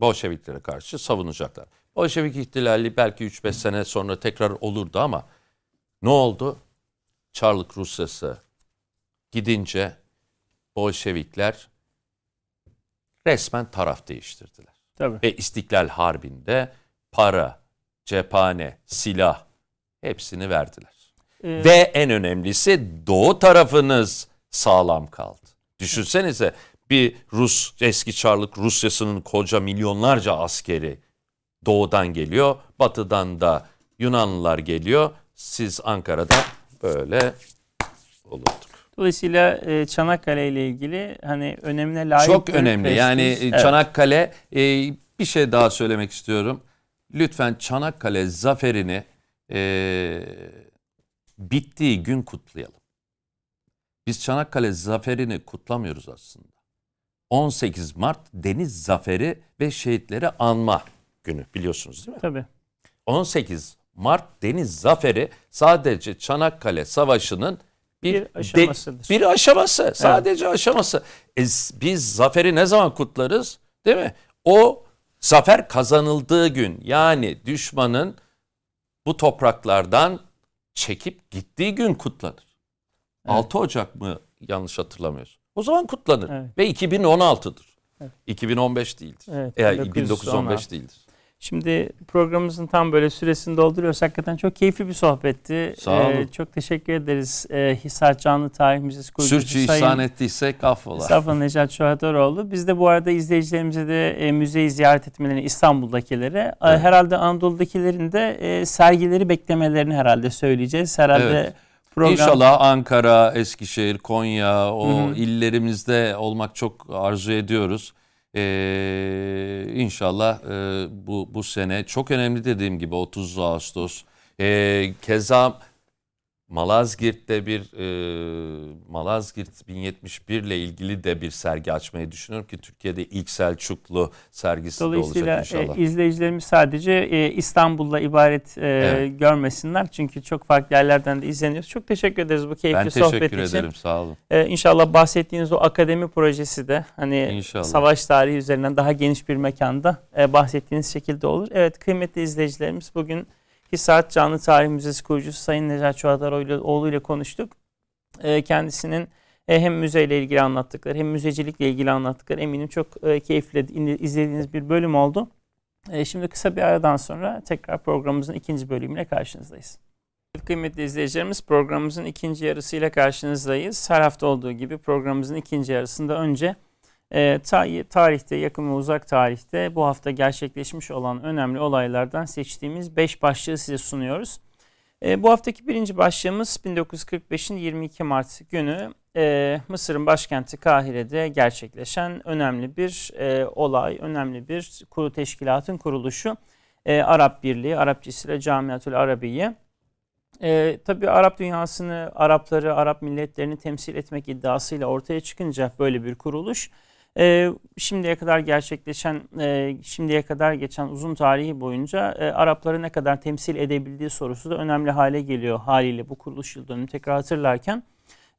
Bolşeviklere karşı savunacaklar. Bolşevik ihtilali belki 3-5 sene sonra tekrar olurdu ama ne oldu? Çarlık Rusyası gidince Bolşevikler resmen taraf değiştirdiler. Tabii. Ve İstiklal Harbi'nde para, cephane, silah hepsini verdiler. Ee, Ve en önemlisi doğu tarafınız sağlam kaldı. Düşünsenize bir Rus eski Çarlık Rusyası'nın koca milyonlarca askeri doğudan geliyor. Batıdan da Yunanlılar geliyor. Siz Ankara'da böyle olurduk. Dolayısıyla e, Çanakkale ile ilgili hani önemine layık Çok önemli. prestij. Yani e, Evet. Çanakkale e, bir şey daha söylemek istiyorum. Lütfen Çanakkale zaferini e, bittiği gün kutlayalım. Biz Çanakkale zaferini kutlamıyoruz aslında. 18 Mart Deniz Zaferi ve Şehitleri Anma günü biliyorsunuz değil mi? Tabii. 18 Mart Deniz Zaferi sadece Çanakkale Savaşı'nın bir, Bir de- aşamasıdır. bir aşaması. Sadece aşaması. E, biz zaferi ne zaman kutlarız? Değil mi? O zafer kazanıldığı gün yani düşmanın bu topraklardan çekip gittiği gün kutlanır. 6 Ocak mı yanlış hatırlamıyorsun? O zaman kutlanır Evet. ve 2016'dır. 2015 değildir. Evet, 1916. 1915 değildir. Şimdi programımızın tam böyle süresini dolduruyoruz. Hakikaten çok keyifli bir sohbetti. Sağ olun. çok teşekkür ederiz. Ee, Hisar Canlı Tarih Müzesi kurucusu Sürçü Sayın ihsan ettiysek affola. Estağfurullah Necat Şuhadaroğlu. Biz de bu arada izleyicilerimize de e, müzeyi ziyaret etmelerini İstanbul'dakilere, e, Evet. herhalde Anadolu'dakilerin de e, sergileri beklemelerini herhalde söyleyeceğiz. Herhalde Evet. program İnşallah Ankara, Eskişehir, Konya o Hı hı. illerimizde olmak çok arzu ediyoruz. Ee, inşallah e, bu bu sene çok önemli dediğim gibi 30 Ağustos. Ee, keza Malazgirt'te bir e, Malazgirt 1071 ile ilgili de bir sergi açmayı düşünüyorum ki Türkiye'de ilk Selçuklu sergisi de Dolayısıyla olacak inşallah. e, izleyicilerimiz sadece e, İstanbul'la ibaret e, Evet. görmesinler. Çünkü çok farklı yerlerden de izleniyoruz. Çok teşekkür ederiz bu keyifli ben sohbet teşekkür için. ederim sağ olun. E, inşallah bahsettiğiniz o akademi projesi de hani İnşallah. savaş tarihi üzerinden daha geniş bir mekanda e, bahsettiğiniz şekilde olur. Evet kıymetli izleyicilerimiz bugün Hisar Canlı Tarih Müzesi kurucusu Sayın Necat Çuhadaroğlu ile konuştuk. E, kendisinin e, hem müzeyle ilgili anlattıkları hem müzecilikle ilgili anlattıkları eminim çok e, keyifle in- izlediğiniz bir bölüm oldu. E, şimdi kısa bir aradan sonra tekrar programımızın ikinci bölümüyle karşınızdayız. Kıymetli izleyicilerimiz programımızın ikinci yarısıyla karşınızdayız. Her hafta olduğu gibi programımızın ikinci yarısında önce e, ta- tarihte, yakın ve uzak tarihte bu hafta gerçekleşmiş olan önemli olaylardan seçtiğimiz 5 başlığı size sunuyoruz. E, bu haftaki birinci başlığımız 1945'in 22 Mart günü e, Mısır'ın başkenti Kahire'de gerçekleşen önemli bir e, olay, önemli bir kuru teşkilatın kuruluşu. E, Arap Birliği, Arapçasıyla Camiatül Arabiye. E, tabii Arap dünyasını, Arapları, Arap milletlerini temsil etmek iddiasıyla ortaya çıkınca böyle bir kuruluş e, şimdiye kadar gerçekleşen, e, şimdiye kadar geçen uzun tarihi boyunca e, Arapları ne kadar temsil edebildiği sorusu da önemli hale geliyor haliyle bu kuruluş yıl dönümü tekrar hatırlarken.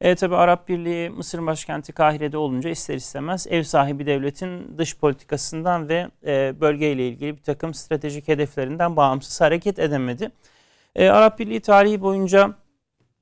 E, tabi Arap Birliği Mısır başkenti Kahire'de olunca ister istemez ev sahibi devletin dış politikasından ve e, bölgeyle ilgili bir takım stratejik hedeflerinden bağımsız hareket edemedi. E, Arap Birliği tarihi boyunca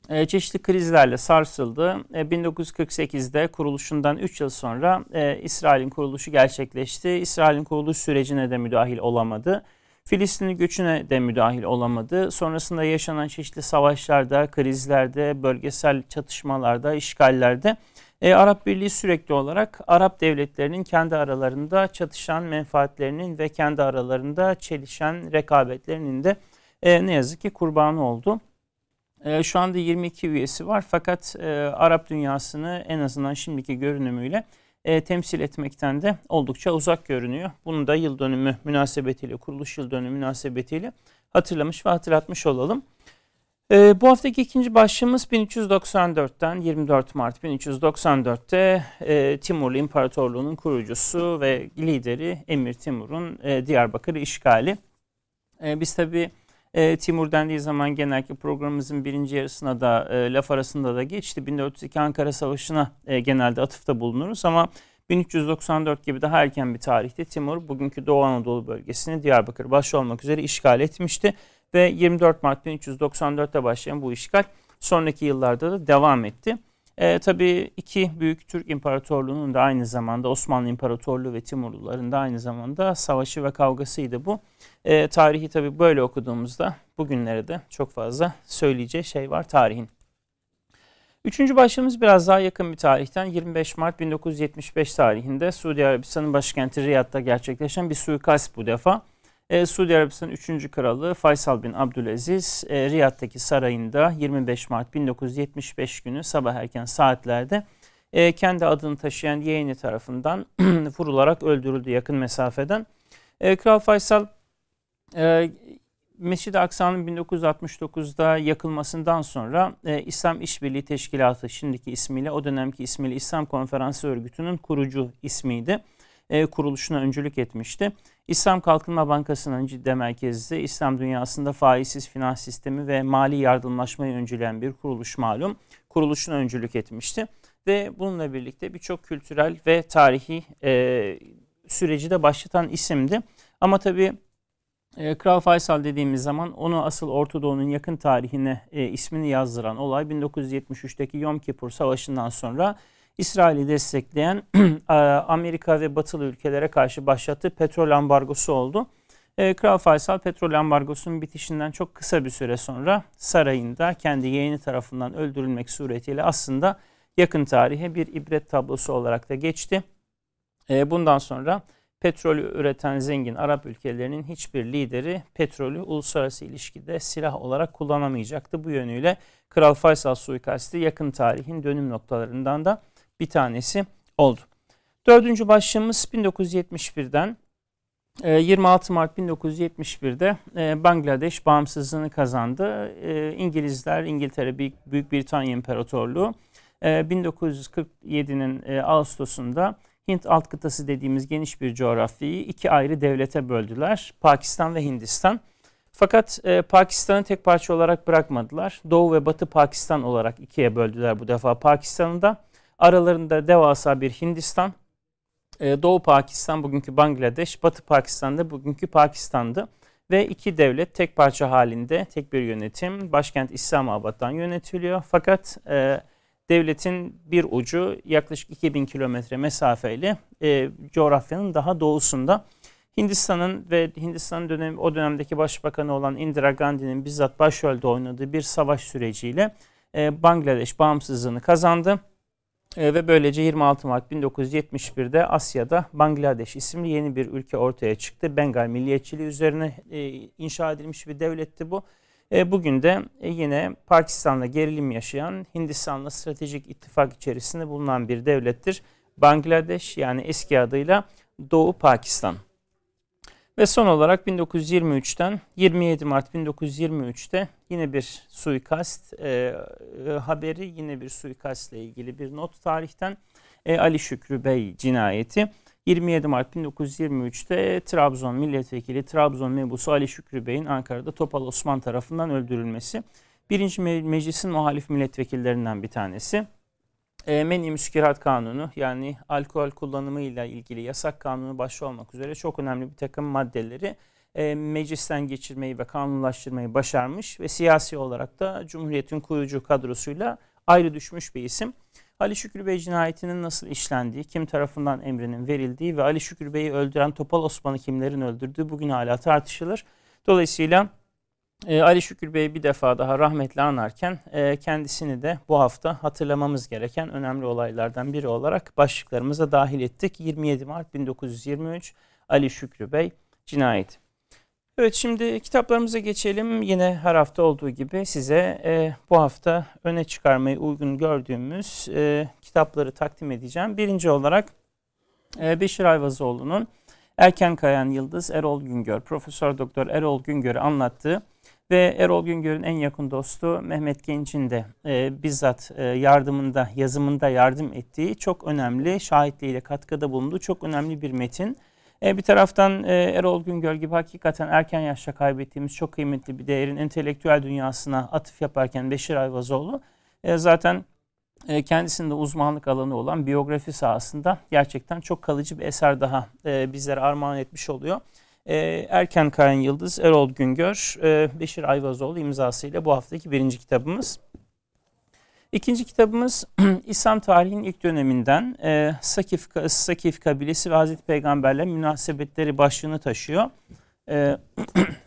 e, çeşitli krizlerle sarsıldı. E, 1948'de kuruluşundan 3 yıl sonra e, İsrail'in kuruluşu gerçekleşti. İsrail'in kuruluş sürecine de müdahil olamadı. Filistinli göçüne de müdahil olamadı. Sonrasında yaşanan çeşitli savaşlarda, krizlerde, bölgesel çatışmalarda, işgallerde e, Arap Birliği sürekli olarak Arap devletlerinin kendi aralarında çatışan menfaatlerinin ve kendi aralarında çelişen rekabetlerinin de e, ne yazık ki kurbanı oldu. E, şu anda 22 üyesi var fakat e, Arap dünyasını en azından şimdiki görünümüyle e, temsil etmekten de oldukça uzak görünüyor. Bunu da yıl dönümü münasebetiyle, kuruluş yıl dönümü münasebetiyle hatırlamış ve hatırlatmış olalım. E, bu haftaki ikinci başlığımız 1394'ten 24 Mart 1394'te e, Timurlu İmparatorluğu'nun kurucusu ve lideri Emir Timur'un e, Diyarbakır'ı işgali. E, biz tabii e, Timur dendiği zaman genellikle programımızın birinci yarısına da e, laf arasında da geçti. 1402 Ankara Savaşı'na e, genelde atıfta bulunuruz ama 1394 gibi daha erken bir tarihte Timur bugünkü Doğu Anadolu bölgesini Diyarbakır başta olmak üzere işgal etmişti. Ve 24 Mart 1394'te başlayan bu işgal sonraki yıllarda da devam etti. E, tabii iki büyük Türk İmparatorluğu'nun da aynı zamanda Osmanlı İmparatorluğu ve Timurluların da aynı zamanda savaşı ve kavgasıydı bu. E, tarihi tabii böyle okuduğumuzda bugünlere de çok fazla söyleyeceği şey var tarihin. Üçüncü başlığımız biraz daha yakın bir tarihten 25 Mart 1975 tarihinde Suudi Arabistan'ın başkenti Riyad'da gerçekleşen bir suikast bu defa. E, Suudi Arabistan 3. Kralı Faysal bin Abdülaziz e, Riyad'daki sarayında 25 Mart 1975 günü sabah erken saatlerde e, kendi adını taşıyan yeğeni tarafından vurularak öldürüldü yakın mesafeden. E, Kral Faysal e, Mescid-i Aksa'nın 1969'da yakılmasından sonra e, İslam İşbirliği Teşkilatı şimdiki ismiyle o dönemki ismiyle İslam Konferansı Örgütü'nün kurucu ismiydi. E, kuruluşuna öncülük etmişti. İslam Kalkınma Bankası'nın ciddi merkezde İslam dünyasında faizsiz finans sistemi ve mali yardımlaşmayı öncüleyen bir kuruluş malum. Kuruluşuna öncülük etmişti. Ve bununla birlikte birçok kültürel ve tarihi e, süreci de başlatan isimdi. Ama tabii e, Kral Faysal dediğimiz zaman onu asıl Orta Doğu'nun yakın tarihine e, ismini yazdıran olay 1973'teki Yom Kippur Savaşı'ndan sonra İsrail'i destekleyen Amerika ve batılı ülkelere karşı başlattığı petrol ambargosu oldu. E, Kral Faysal petrol ambargosunun bitişinden çok kısa bir süre sonra sarayında kendi yeğeni tarafından öldürülmek suretiyle aslında yakın tarihe bir ibret tablosu olarak da geçti. E, bundan sonra petrolü üreten zengin Arap ülkelerinin hiçbir lideri petrolü uluslararası ilişkide silah olarak kullanamayacaktı. Bu yönüyle Kral Faysal suikasti yakın tarihin dönüm noktalarından da bir tanesi oldu. Dördüncü başlığımız 1971'den 26 e, Mart 1971'de e, Bangladeş bağımsızlığını kazandı. E, İngilizler, İngiltere, Büyük Britanya İmparatorluğu 1947'nin Ağustos'unda Hint alt kıtası dediğimiz geniş bir coğrafyayı iki ayrı devlete böldüler. Pakistan ve Hindistan. Fakat Pakistan'ı tek parça olarak bırakmadılar. Doğu ve Batı Pakistan olarak ikiye böldüler bu defa Pakistan'ı da. Aralarında devasa bir Hindistan, e, Doğu Pakistan bugünkü Bangladeş, Batı Pakistan'da bugünkü Pakistan'dı. Ve iki devlet tek parça halinde tek bir yönetim başkent İslamabad'dan yönetiliyor. Fakat e, devletin bir ucu yaklaşık 2000 kilometre mesafeyle e, coğrafyanın daha doğusunda. Hindistan'ın ve Hindistan dönem, o dönemdeki başbakanı olan Indira Gandhi'nin bizzat başrolde oynadığı bir savaş süreciyle e, Bangladeş bağımsızlığını kazandı. E, ve böylece 26 Mart 1971'de Asya'da Bangladeş isimli yeni bir ülke ortaya çıktı. Bengal milliyetçiliği üzerine e, inşa edilmiş bir devletti bu. E, bugün de yine Pakistan'la gerilim yaşayan, Hindistan'la stratejik ittifak içerisinde bulunan bir devlettir. Bangladeş yani eski adıyla Doğu Pakistan. Ve son olarak 1923'ten 27 Mart 1923'te yine bir suikast e, e, haberi, yine bir suikastla ilgili bir not tarihten e, Ali Şükrü Bey cinayeti. 27 Mart 1923'te Trabzon milletvekili Trabzon mebusu Ali Şükrü Bey'in Ankara'da Topal Osman tarafından öldürülmesi. Birinci meclisin muhalif milletvekillerinden bir tanesi. E, Men-i Müskirat Kanunu yani alkol kullanımıyla ilgili yasak kanunu başta olmak üzere çok önemli bir takım maddeleri e, meclisten geçirmeyi ve kanunlaştırmayı başarmış ve siyasi olarak da Cumhuriyet'in kurucu kadrosuyla ayrı düşmüş bir isim. Ali Şükrü Bey cinayetinin nasıl işlendiği, kim tarafından emrinin verildiği ve Ali Şükrü Bey'i öldüren Topal Osman'ı kimlerin öldürdüğü bugün hala tartışılır. Dolayısıyla e, Ali Şükür Bey bir defa daha rahmetli anarken e, kendisini de bu hafta hatırlamamız gereken önemli olaylardan biri olarak başlıklarımıza dahil ettik. 27 Mart 1923 Ali Şükrü Bey cinayeti. Evet şimdi kitaplarımıza geçelim. Yine her hafta olduğu gibi size e, bu hafta öne çıkarmayı uygun gördüğümüz e, kitapları takdim edeceğim. Birinci olarak Beşir Ayvazoğlu'nun Erken Kayan Yıldız Erol Güngör, Profesör Doktor Erol Güngör'ü anlattığı ve Erol Güngör'ün en yakın dostu Mehmet Genç'in de e, bizzat e, yardımında, yazımında yardım ettiği çok önemli, şahitliğiyle katkıda bulunduğu çok önemli bir metin. E, bir taraftan e, Erol Güngör gibi hakikaten erken yaşta kaybettiğimiz çok kıymetli bir değerin entelektüel dünyasına atıf yaparken Beşir Ayvazoğlu e, zaten e, kendisinde uzmanlık alanı olan biyografi sahasında gerçekten çok kalıcı bir eser daha e, bizlere armağan etmiş oluyor. E, Erken Kayan Yıldız, Erol Güngör, Beşir Ayvazoğlu imzasıyla bu haftaki birinci kitabımız. İkinci kitabımız İslam tarihinin ilk döneminden Sakif, Sakif kabilesi ve Hazreti Peygamberle münasebetleri başlığını taşıyor.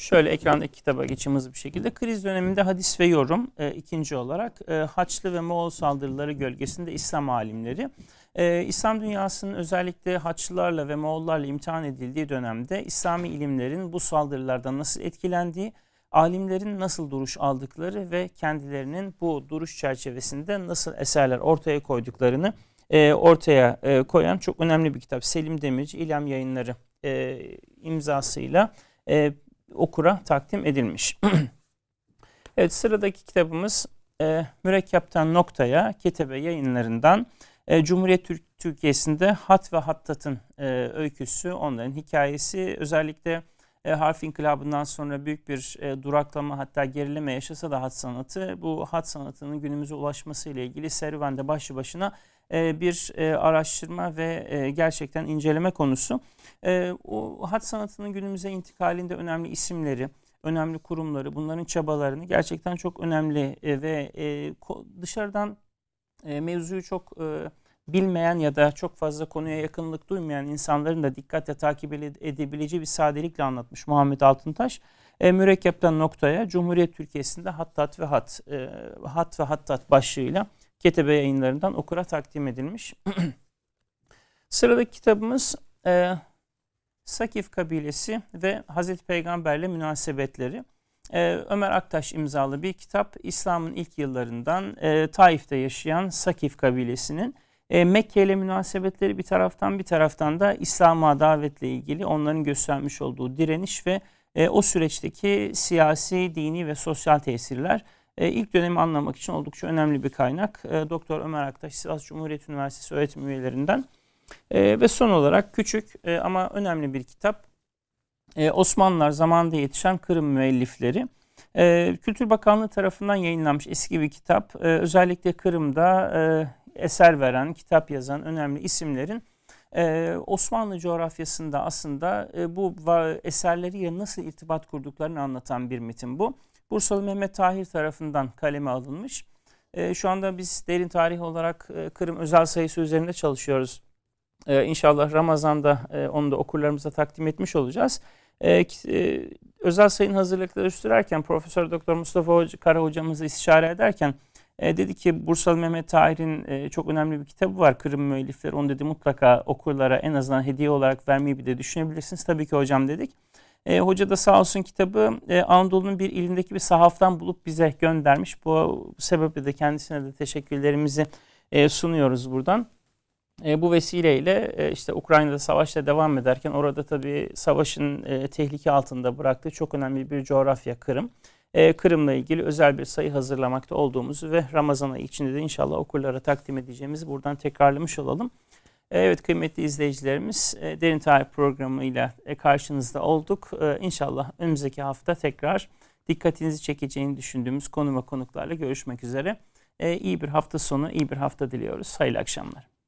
Şöyle ekrandaki kitaba geçeyim hızlı bir şekilde. Kriz döneminde hadis ve yorum e, ikinci olarak e, Haçlı ve Moğol saldırıları gölgesinde İslam alimleri. E, İslam dünyasının özellikle Haçlılarla ve Moğollarla imtihan edildiği dönemde İslami ilimlerin bu saldırılardan nasıl etkilendiği, alimlerin nasıl duruş aldıkları ve kendilerinin bu duruş çerçevesinde nasıl eserler ortaya koyduklarını e, ortaya e, koyan çok önemli bir kitap. Selim Demirci İlham Yayınları e, imzasıyla e, okura takdim edilmiş. evet sıradaki kitabımız e, Mürekkepten Noktaya Ketebe yayınlarından e, Cumhuriyet Türk Türkiye'sinde Hat ve Hattat'ın e, öyküsü, onların hikayesi özellikle e, harf inkılabından sonra büyük bir e, duraklama hatta gerileme yaşasa da hat sanatı bu hat sanatının günümüze ulaşması ile ilgili serüvende başlı başına bir e, araştırma ve e, gerçekten inceleme konusu. E, o hat sanatının günümüze intikalinde önemli isimleri, önemli kurumları, bunların çabalarını gerçekten çok önemli e, ve e, dışarıdan e, mevzuyu çok e, bilmeyen ya da çok fazla konuya yakınlık duymayan insanların da dikkatle takip edebileceği bir sadelikle anlatmış Muhammed Altıntaş. E, mürekkepten noktaya Cumhuriyet Türkiye'sinde Hattat ve Hat, e, Hat ve Hattat başlığıyla Ketebe yayınlarından okura takdim edilmiş. Sıradaki kitabımız e, Sakif kabilesi ve Hazreti Peygamberle münasebetleri. Ee, Ömer Aktaş imzalı bir kitap İslam'ın ilk yıllarından e, Taif'te yaşayan Sakif kabilesinin e, Mekke ile münasebetleri bir taraftan bir taraftan da İslam'a davetle ilgili onların göstermiş olduğu direniş ve e, o süreçteki siyasi, dini ve sosyal tesirler e, ilk dönemi anlamak için oldukça önemli bir kaynak. E, Doktor Ömer Aktaş Sivas Cumhuriyet Üniversitesi öğretim üyelerinden e, ve son olarak küçük e, ama önemli bir kitap e, Osmanlılar zamanında yetişen Kırım müellifleri. E, Kültür Bakanlığı tarafından yayınlanmış eski bir kitap. E, özellikle Kırım'da e, eser veren, kitap yazan önemli isimlerin ee, Osmanlı coğrafyasında aslında e, bu eserleriyle nasıl irtibat kurduklarını anlatan bir metin bu. Bursalı Mehmet Tahir tarafından kaleme alınmış. E, şu anda biz derin tarih olarak e, Kırım özel sayısı üzerinde çalışıyoruz. E, inşallah Ramazan'da e, onu da okurlarımıza takdim etmiş olacağız. E, e, özel sayının hazırlıkları sürerken Profesör Doktor Mustafa Hoca, Kara hocamızı istişare ederken e, dedi ki Bursalı Mehmet Tahir'in e, çok önemli bir kitabı var Kırım Müellifleri. Onu dedi mutlaka okurlara en azından hediye olarak vermeyi bir de düşünebilirsiniz. Tabii ki hocam dedik. E, hoca da sağ olsun kitabı e, Anadolu'nun bir ilindeki bir sahaftan bulup bize göndermiş. Bu, sebeple de kendisine de teşekkürlerimizi e, sunuyoruz buradan. E, bu vesileyle e, işte Ukrayna'da savaşla devam ederken orada tabii savaşın e, tehlike altında bıraktığı çok önemli bir coğrafya Kırım. E, Kırım'la ilgili özel bir sayı hazırlamakta olduğumuzu ve Ramazan ayı içinde de inşallah okurlara takdim edeceğimizi buradan tekrarlamış olalım. Evet kıymetli izleyicilerimiz e, Derin Tarih programıyla e, karşınızda olduk. E, İnşallah önümüzdeki hafta tekrar dikkatinizi çekeceğini düşündüğümüz konu ve konuklarla görüşmek üzere. İyi bir hafta sonu, iyi bir hafta diliyoruz. Hayırlı akşamlar.